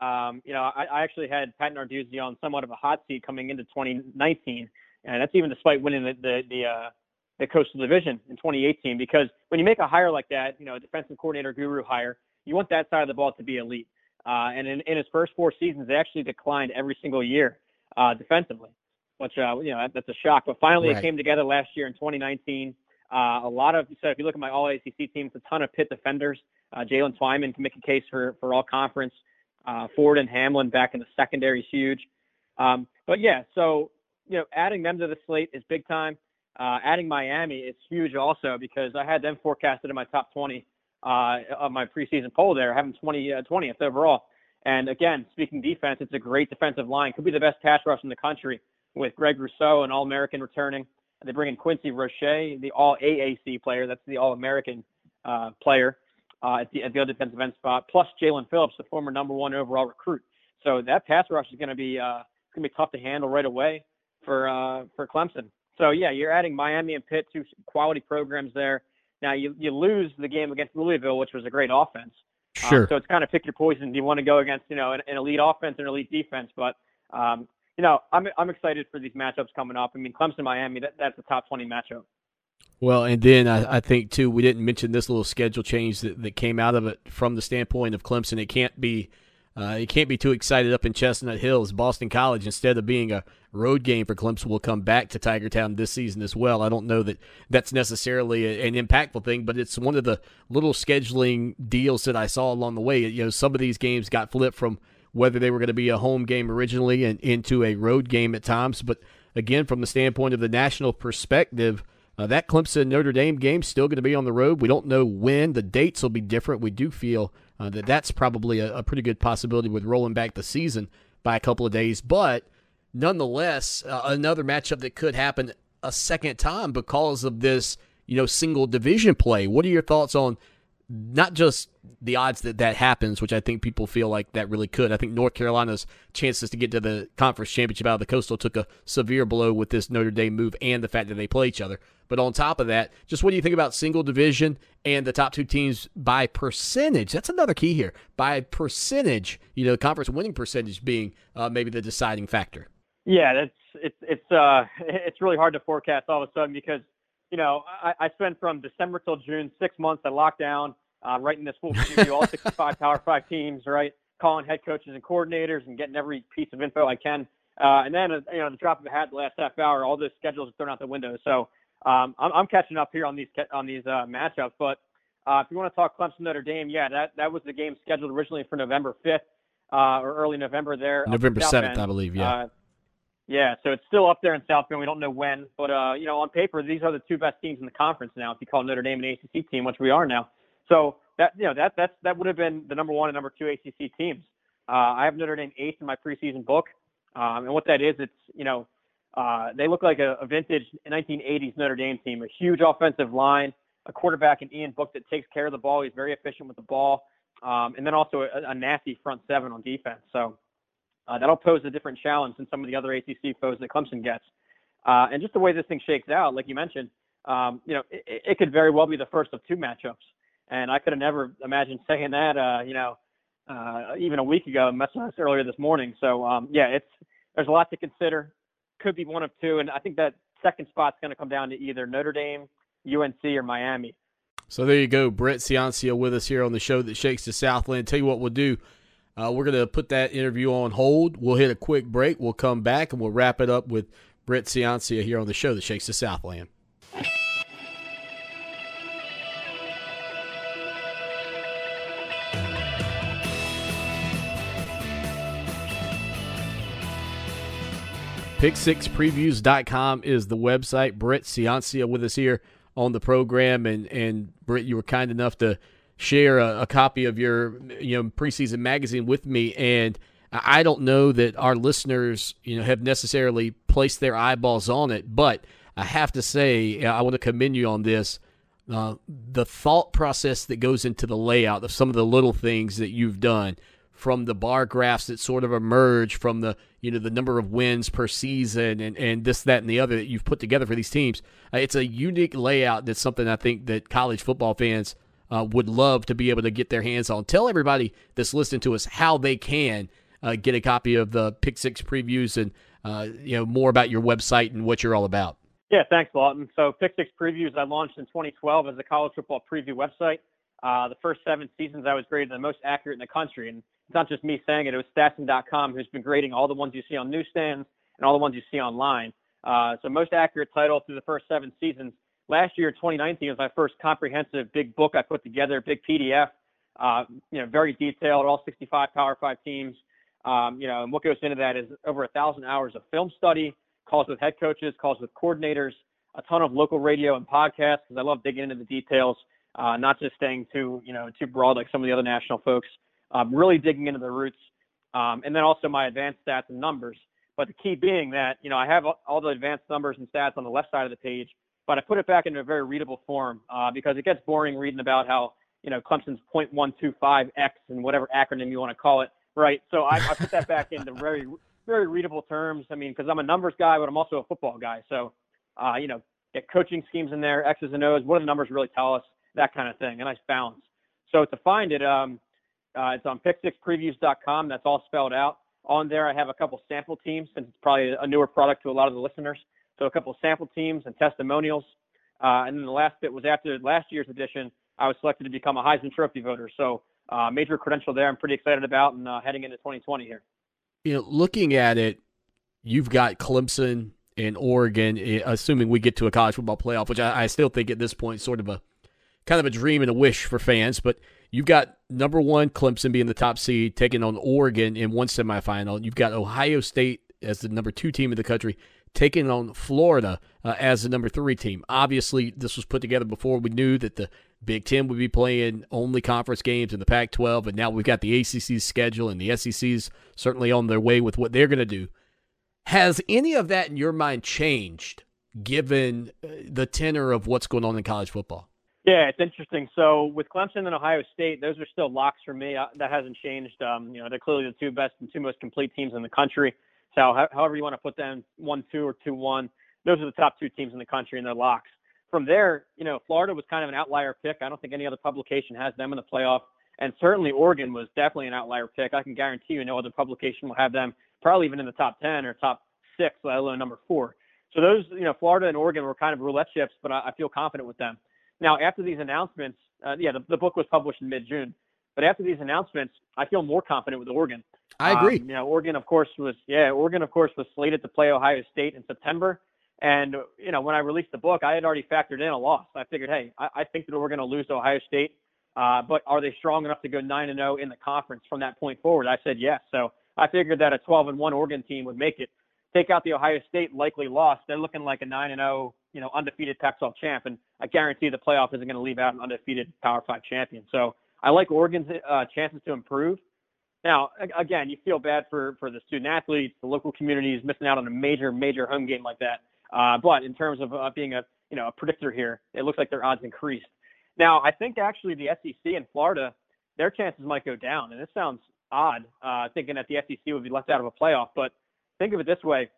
Um, you know, I, I actually had Pat Narduzzi on somewhat of a hot seat coming into 2019, and that's even despite winning the the the, uh, the Coastal Division in 2018. Because when you make a hire like that, you know, a defensive coordinator guru hire, you want that side of the ball to be elite. Uh, and in, in his first four seasons, they actually declined every single year uh, defensively, which uh, you know that, that's a shock. But finally, right. it came together last year in 2019. Uh, a lot of so if you look at my All ACC teams, a ton of Pitt defenders. Uh, Jaylen Twyman can make a case for for all conference. Uh, Ford and Hamlin back in the secondary is huge. Um, but yeah, so you know, adding them to the slate is big time. Uh, adding Miami is huge also because I had them forecasted in my top 20 uh, of my preseason poll there, having 20 uh, 20th overall. And again, speaking defense, it's a great defensive line. Could be the best pass rush in the country with Greg Rousseau, an All-American returning. They bring in Quincy Roche, the All AAC player. That's the All-American uh, player uh, at, the, at the other defensive end spot, plus Jaelan Phillips, the former number one overall recruit. So that pass rush is going to be uh, going to be tough to handle right away for uh, for Clemson. So yeah, you're adding Miami and Pitt, two quality programs there. Now you you lose the game against Louisville, which was a great offense. Uh, sure. Um, so it's kind of pick your poison. Do you want to go against you know an, an elite offense and elite defense? But um, you know I'm I'm excited for these matchups coming up. I mean Clemson Miami that, that's a top 20 matchup. Well, and then I, I, think too we didn't mention this little schedule change that, that came out of it from the standpoint of Clemson. It can't be uh, it can't be too excited up in Chestnut Hills. Boston College, instead of being a road game for Clemson, will come back to Tiger Town this season as well. I don't know that that's necessarily a, an impactful thing, but it's one of the little scheduling deals that I saw along the way. You know, some of these games got flipped from whether they were going to be a home game originally and into a road game at times. But again, from the standpoint of the national perspective – uh, that Clemson Notre Dame game still going to be on the road. We don't know when. The dates will be different. We do feel uh, that that's probably a, a, pretty good possibility with rolling back the season by a couple of days. But nonetheless, uh, another matchup that could happen a second time because of this, you know, single division play. What are your thoughts on not just the odds that that happens, which I think people feel like that really could. I think North Carolina's chances to get to the conference championship out of the Coastal took a severe blow with this Notre Dame move and the fact that they play each other. But on top of that, just what do you think about single division and the top two teams by percentage? That's another key here. By percentage, you know, conference winning percentage being uh, maybe the deciding factor. Yeah, that's it's it's uh it's really hard to forecast all of a sudden because you know I, I spent from December till June six months at lockdown, uh, writing this full preview, all 65 Power Five teams, right? Calling head coaches and coordinators and getting every piece of info I can. Uh, and then, uh, you know, the drop of a hat, the last half hour, all those schedules are thrown out the window. So um, I'm, I'm catching up here on these on these uh, matchups. But uh, if you want to talk Clemson Notre Dame, yeah, that that was the game scheduled originally for November 5th uh, or early November there. November 7th, I believe. Yeah. Yeah, so it's still up there in South Bend. We don't know when, but uh, you know, on paper, these are the two best teams in the conference now. If you call Notre Dame an ACC team, which we are now, so that you know that that's that would have been the number one and number two ACC teams. Uh, I have Notre Dame eighth in my preseason book, um, and what that is, it's you know, uh, they look like a, a vintage 1980s Notre Dame team, a huge offensive line, a quarterback in Ian Book that takes care of the ball. He's very efficient with the ball, um, and then also a, a nasty front seven on defense. So uh, that'll pose a different challenge than some of the other ACC foes that Clemson gets. Uh, and just the way this thing shakes out, like you mentioned, um, you know, it, it, could very well be the first of two matchups. And I could have never imagined saying that, uh, you know, uh, even a week ago, much less earlier this morning. So um, yeah, it's there's a lot to consider. Could be one of two, and I think that second spot's going to come down to either Notre Dame, UNC, or Miami. So there you go, Brett Ciancia with us here on the show that shakes the Southland. Tell you what we'll do. Uh, we're going to put that interview on hold. We'll hit a quick break. We'll come back and we'll wrap it up with Brett Ciancia here on the show that shakes the Southland. Pick6previews.com is the website. Brett Ciancia with us here on the program. And, and Brett, you were kind enough to share a, a, copy of your you know preseason magazine with me. And I don't know that our listeners you know have necessarily placed their eyeballs on it but I have to say I want to commend you on this. Uh, the thought process that goes into the layout of some of the little things that you've done from the bar graphs that sort of emerge from the you know the number of wins per season and, and this that and the other that you've put together for these teams uh, it's a unique layout that's something I think that college football fans uh, would love to be able to get their hands on. Tell everybody that's listening to us how they can uh, get a copy of the Pick Six previews and uh, you know more about your website and what you're all about. Yeah, thanks, Lawton. So Pick Six Previews I launched in 2012 as a college football preview website. Uh, the first seven seasons I was graded the most accurate in the country, and it's not just me saying it. It was Stassen.com who's been grading all the ones you see on newsstands and all the ones you see online. Uh, so most accurate title through the first seven seasons last year, 2019, was my first comprehensive big book I put together, big PDF. Uh, you know, very detailed, all 65 Power Five teams. Um, you know, and what goes into that is over a thousand hours of film study, calls with head coaches, calls with coordinators, a ton of local radio and podcasts because I love digging into the details, uh, not just staying too, you know, too broad like some of the other national folks. Um, really digging into the roots, um, and then also my advanced stats and numbers. But the key being that you know I have all the advanced numbers and stats on the left side of the page, but I put it back into a very readable form uh, because it gets boring reading about how you know Clemson's 0.125x and whatever acronym you want to call it, right? So I, I put that back into very very readable terms. I mean, because I'm a numbers guy, but I'm also a football guy. So uh, you know, get coaching schemes in there, X's and O's. What do the numbers really tell us? That kind of thing, a nice balance. So to find it, um, uh, it's on pick6previews.com. That's all spelled out. On there, I have a couple sample teams since it's probably a newer product to a lot of the listeners. So a couple of sample teams and testimonials. Uh, and then the last bit was after last year's edition, I was selected to become a Heisman Trophy voter. So uh, major credential there. I'm pretty excited about and uh, heading into 2020 here. You know, looking at it, you've got Clemson and Oregon, eh, assuming we get to a college football playoff, which I, I still think at this point sort of a kind of a dream and a wish for fans. But you've got number one Clemson being the top seed, taking on Oregon in one semifinal. You've got Ohio State as the number two team in the country taking on Florida uh, as the number three team. Obviously, this was put together before we knew that the Big Ten would be playing only conference games in the Pac 12, and now we've got the ACC's schedule, and the SEC's certainly on their way with what they're going to do. Has any of that in your mind changed given uh, the tenor of what's going on in college football? Yeah, it's interesting. So with Clemson and Ohio State, those are still locks for me. Uh, that hasn't changed. Um, you know, they're clearly the two best and two most complete teams in the country. So however you want to put them, one two or two one, those are the top two teams in the country and they're locks. From there, you know, Florida was kind of an outlier pick. I don't think any other publication has them in the playoff, and certainly Oregon was definitely an outlier pick. I can guarantee you, no other publication will have them probably even in the top ten or top six, let alone number four. So those, you know, Florida and Oregon were kind of roulette chips, but I, I feel confident with them. Now, after these announcements, uh, yeah, the, the, book was published in mid-June, but after these announcements, I feel more confident with Oregon. I agree. Um, you know, Oregon, of course, was yeah, Oregon, of course, was slated to play Ohio State in September, and you know, when I released the book, I had already factored in a loss. I figured, hey, I, I think that we're going to lose to Ohio State, uh, but are they strong enough to go nine and zero oh in the conference from that point forward? I said yes. So I figured that a 12 and one Oregon team would make it. Take out the Ohio State likely loss, they're looking like a nine and zero oh you know, undefeated Pac-12 champ, and I guarantee the playoff isn't going to leave out an undefeated Power Five champion. So I like Oregon's uh, chances to improve. Now, again, you feel bad for for the student athletes, the local communities missing out on a major, major home game like that. Uh, but in terms of uh, being a you know a predictor here, it looks like their odds increased. Now, I think actually the SEC in Florida, their chances might go down, and this sounds odd, uh, thinking that the SEC would be left out of a playoff. But think of it this way: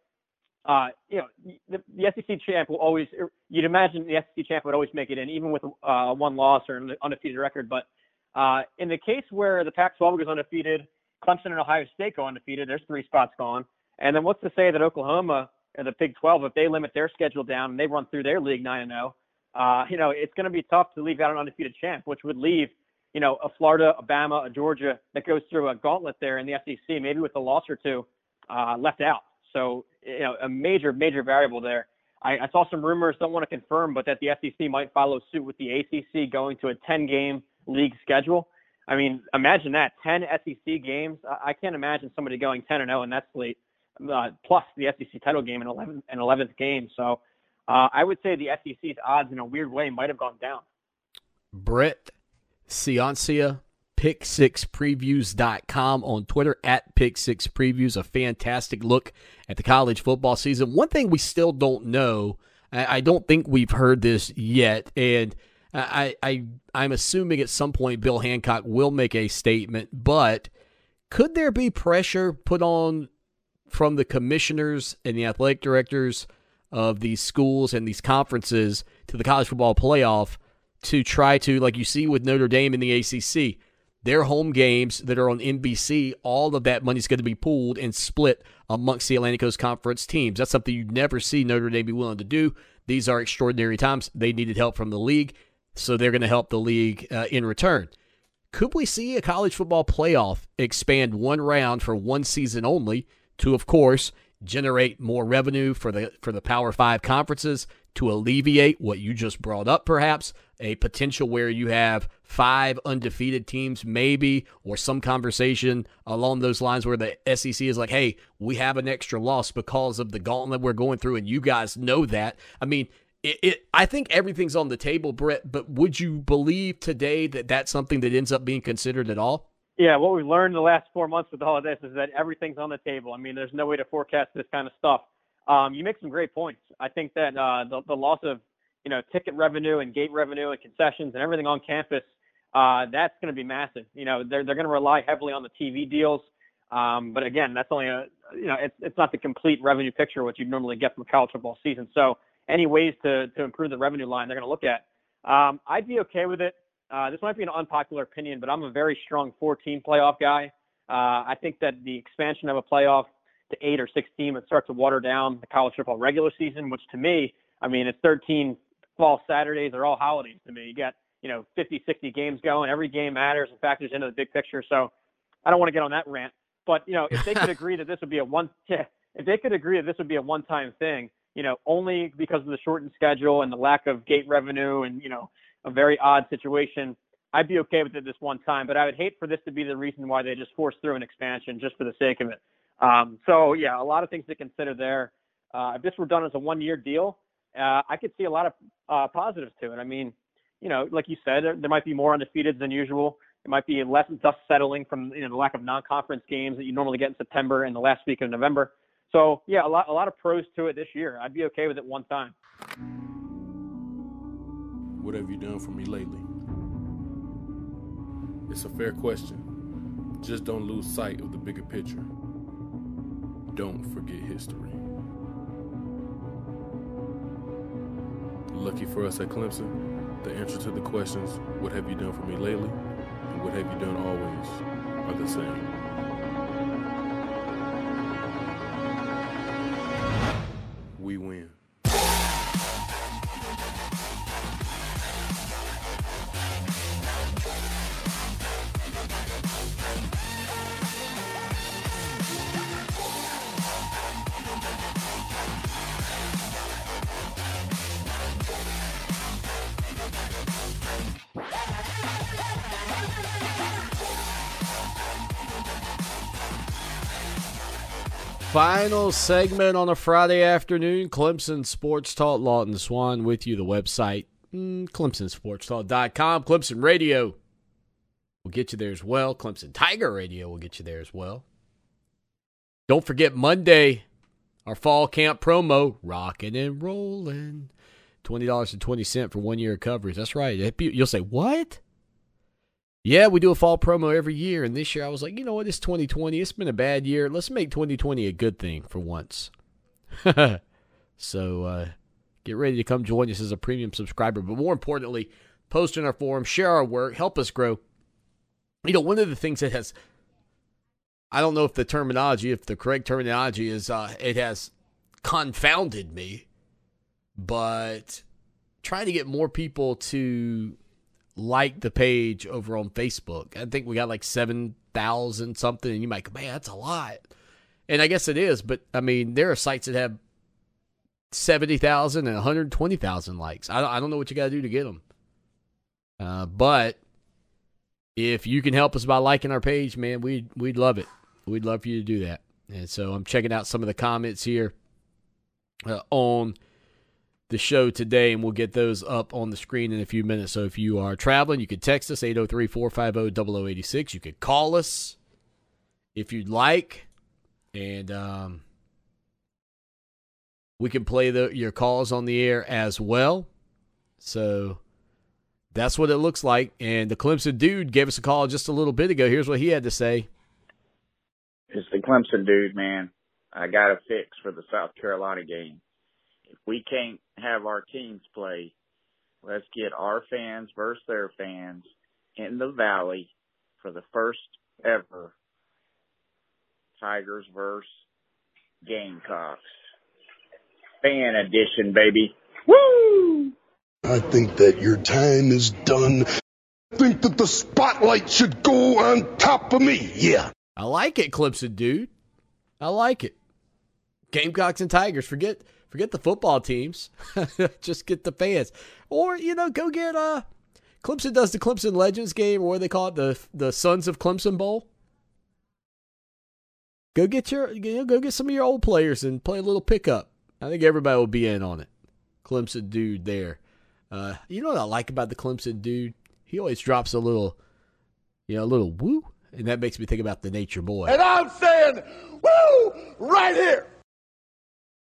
uh, you know, the, the SEC champ will always, er, you'd imagine the SEC champ would always make it in, even with uh, one loss or an undefeated record. But uh, in the case where the Pac-12 goes undefeated, Clemson and Ohio State go undefeated, there's three spots gone. And then what's to say that Oklahoma and the Big 12, if they limit their schedule down and they run through their league 9 and 0, uh, you know, it's going to be tough to leave out an undefeated champ, which would leave, you know, a Florida, a Bama, a Georgia that goes through a gauntlet there in the SEC, maybe with a loss or two uh, left out. So, you know, a major, major variable there. I, I saw some rumors, don't want to confirm, but that the SEC might follow suit with the ACC going to a 10 game league schedule. I mean, imagine that 10 SEC games. I, can't imagine somebody going 10 and 0 in that slate, uh, plus the SEC title game in 11 and 11th game. So, uh, I would say the SEC's odds in a weird way might have gone down. Brett Ciancia pick6previews.com on Twitter at pick6previews. A fantastic look at the college football season. One thing we still don't know, I don't think we've heard this yet, and I, I I'm assuming at some point Bill Hancock will make a statement, but could there be pressure put on from the commissioners and the athletic directors of these schools and these conferences to the college football playoff to try to, like you see with Notre Dame in the ACC, their home games that are on NBC, all of that money is going to be pooled and split amongst the Atlantic Coast Conference teams. That's something you'd never see Notre Dame be willing to do. These are extraordinary times. They needed help from the league, so they're going to help the league uh, in return. Could we see a college football playoff expand one round for one season only to, of course, generate more revenue for the for the Power Five conferences to alleviate what you just brought up, perhaps a potential where you have five undefeated teams, maybe, or some conversation along those lines where the SEC is like, hey, we have an extra loss because of the gauntlet we're going through, and you guys know that. I mean, it, it, I think everything's on the table, Brett, but would you believe today that that's something that ends up being considered at all? Yeah, what we've learned the last four months with all of this is that everything's on the table. I mean, there's no way to forecast this kind of stuff. Um, you make some great points. I think that uh, the, the loss of you know ticket revenue and gate revenue and concessions and everything on campus, uh, that's going to be massive. You know, they're they're going to rely heavily on the TV deals. Um, but again, that's only a you know it's it's not the complete revenue picture what you normally get from a college football season. So any ways to to improve the revenue line, they're going to look at. Um, I'd be okay with it. Uh, this might be an unpopular opinion, but I'm a very strong 14 playoff guy. Uh, I think that the expansion of a playoff to eight or 16 would start to water down the college football regular season, which to me, I mean, it's 13 fall Saturdays They're all holidays to me. You got, you know, 50, 60 games going. Every game matters and factors into the big picture. So I don't want to get on that rant. But, you know, if they could agree that this would be a one, if they could agree that this would be a one time thing, you know, only because of the shortened schedule and the lack of gate revenue and, you know, a very odd situation, I'd be okay with it this one time. But I would hate for this to be the reason why they just force through an expansion just for the sake of it. Um, so yeah, a lot of things to consider there. Uh, if this were done as a one-year deal, uh, I could see a lot of uh, positives to it. I mean, you know, like you said, there, there might be more undefeated than usual. It might be less dust settling from you know the lack of non-conference games that you normally get in September and the last week of November. So yeah, a lot a lot of pros to it this year. I'd be okay with it one time. What have you done for me lately? It's a fair question. Just don't lose sight of the bigger picture. Don't forget history. Lucky for us at Clemson, the answer to the questions, What have you done for me lately? and What have you done always, are the same. We win. Final segment on a Friday afternoon. Clemson Sports Talk. Lawton Swan with you. The website, mm, clemsonsportstalk.com. Clemson Radio will get you there as well. Clemson Tiger Radio will get you there as well. Don't forget Monday, our fall camp promo, rocking and rolling. $20.20 for one year of coverage. That's right. You'll say, what? Yeah, we do a fall promo every year, and this year I was like, you know what, it's 2020. It's been a bad year. Let's make 2020 a good thing for once. so uh, get ready to come join us as a premium subscriber, but more importantly, post in our forum, share our work, help us grow. You know, one of the things that has, I don't know if the terminology, if the correct terminology is, uh, it has confounded me, but trying to get more people to like the page over on Facebook. I think we got like 7,000 something, and you might go, man, that's a lot. And I guess it is, but I mean, there are sites that have 70,000 and 120,000 likes. I don't, I don't know what you got to do to get them. Uh, but if you can help us by liking our page, man, we'd, we'd love it. We'd love for you to do that. And so I'm checking out some of the comments here uh, on the show today, and we'll get those up on the screen in a few minutes. So if you are traveling, you could text us 803 450 0086. You could call us if you'd like, and um, we can play the, your calls on the air as well. So that's what it looks like. And the Clemson dude gave us a call just a little bit ago. Here's what he had to say. It's the Clemson dude, man. I got a fix for the South Carolina game we can't have our teams play, let's get our fans versus their fans in the valley for the first ever Tigers versus Gamecocks. Fan edition, baby. Woo! I think that your time is done. I think that the spotlight should go on top of me. Yeah. I like it, Clemson dude. I like it. Gamecocks and Tigers. Forget Forget the football teams. Just get the fans. Or, you know, go get uh Clemson does the Clemson Legends game or they call it the the Sons of Clemson Bowl. Go get your you know, go get some of your old players and play a little pickup. I think everybody will be in on it. Clemson dude there. Uh, you know what I like about the Clemson dude? He always drops a little, you know, a little woo, and that makes me think about the Nature Boy. And I'm saying woo right here.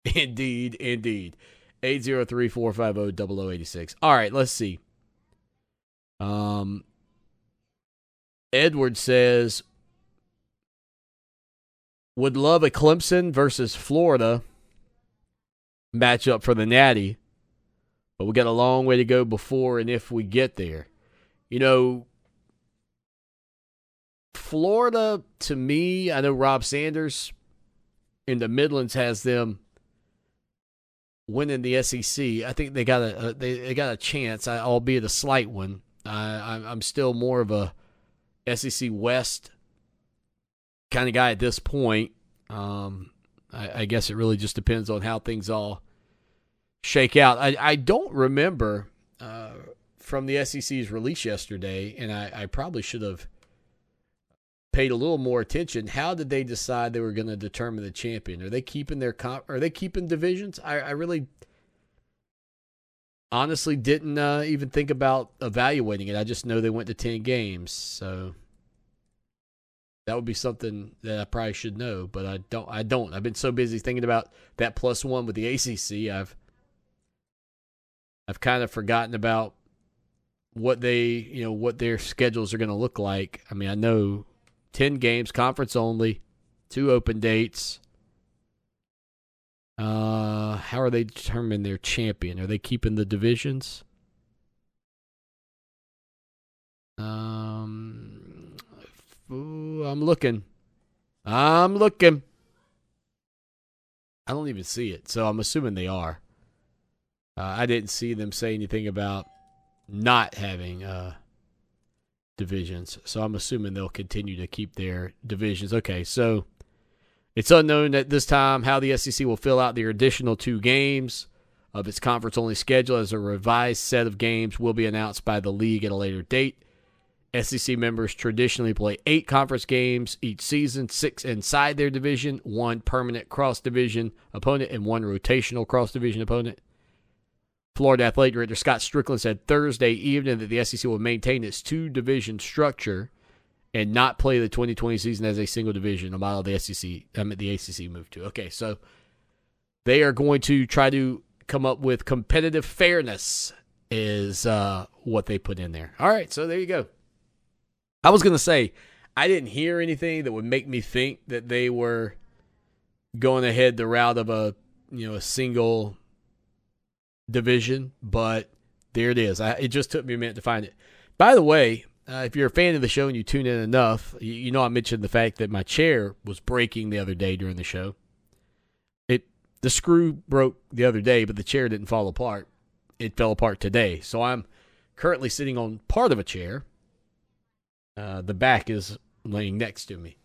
Indeed, indeed. 803-450-0086. All right, let's see. Um Edward says would love a Clemson versus Florida matchup for the Natty, but we got a long way to go before and if we get there. You know, Florida to me, I know Rob Sanders in the Midlands has them winning the SEC. I think they got a, a they, they got a chance, albeit a slight one. I, I'm still more of a SEC West kind of guy at this point. Um, I, I, guess it really just depends on how things all shake out. I, I don't remember uh, from the SEC's release yesterday, and I, I probably should have paid a little more attention. How did they decide they were going to determine the champion? Are they keeping their comp? Are they keeping divisions? I, I really, honestly, didn't uh, even think about evaluating it. I just know they went to ten games, so that would be something that I probably should know, but I don't. I don't. I've been so busy thinking about that plus one with the ACC. I've I've kind of forgotten about what they you know what their schedules are going to look like. I mean, I know ten games, conference only, two open dates. Uh, how are they determining their champion? Are they keeping the divisions? Um, I'm looking. I'm looking. I don't even see it, so I'm assuming they are. Uh, I didn't see them say anything about not having uh, divisions, so I'm assuming they'll continue to keep their divisions. Okay, so it's unknown at this time how the SEC will fill out their additional two games of its conference only schedule, as a revised set of games will be announced by the league at a later date. SEC members traditionally play eight conference games each season, six inside their division, one permanent cross division opponent, and one rotational cross division opponent. Florida Athletic Director Scott Stricklin said Thursday evening that the SEC will maintain its two division structure and not play the 2020 season as a single division, a model the SEC, I mean, the ACC moved to. Okay, so they are going to try to come up with competitive fairness, is uh, what they put in there. All right, so there you go. I was going to say, I didn't hear anything that would make me think that they were going ahead the route of a you know a single division, but there it is. I, it just took me a minute to find it. By the way, uh, if you're a fan of the show and you tune in enough, you, you, know I mentioned the fact that my chair was breaking the other day during the show. It the screw broke the other day, but the chair didn't fall apart. It fell apart today. So I'm currently sitting on part of a chair. Uh, the back is laying next to me.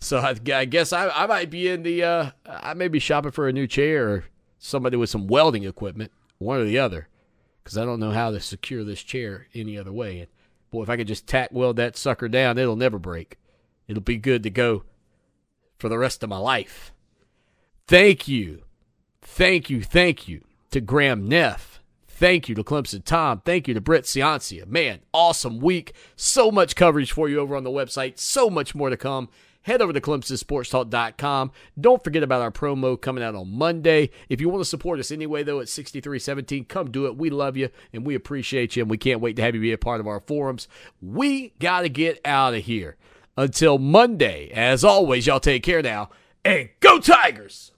So I, I guess I, I might be in the uh, I may be shopping for a new chair or somebody with some welding equipment, one or the other, because I don't know how to secure this chair any other way. And boy, if I could just tack weld that sucker down, it'll never break. It'll be good to go for the rest of my life. Thank you. Thank you. Thank you to Graham Neff. Thank you to Clemson Tom. Thank you to Brett Ciancia. Man, awesome week. So much coverage for you over on the website. So much more to come head over to ClemsonSportsTalk.com. Don't forget about our promo coming out on Monday. If you want to support us anyway, though, at 6317, come do it. We love you and we appreciate you, and we can't wait to have you be a part of our forums. We got to get out of here. Until Monday, as always, y'all take care now and go Tigers!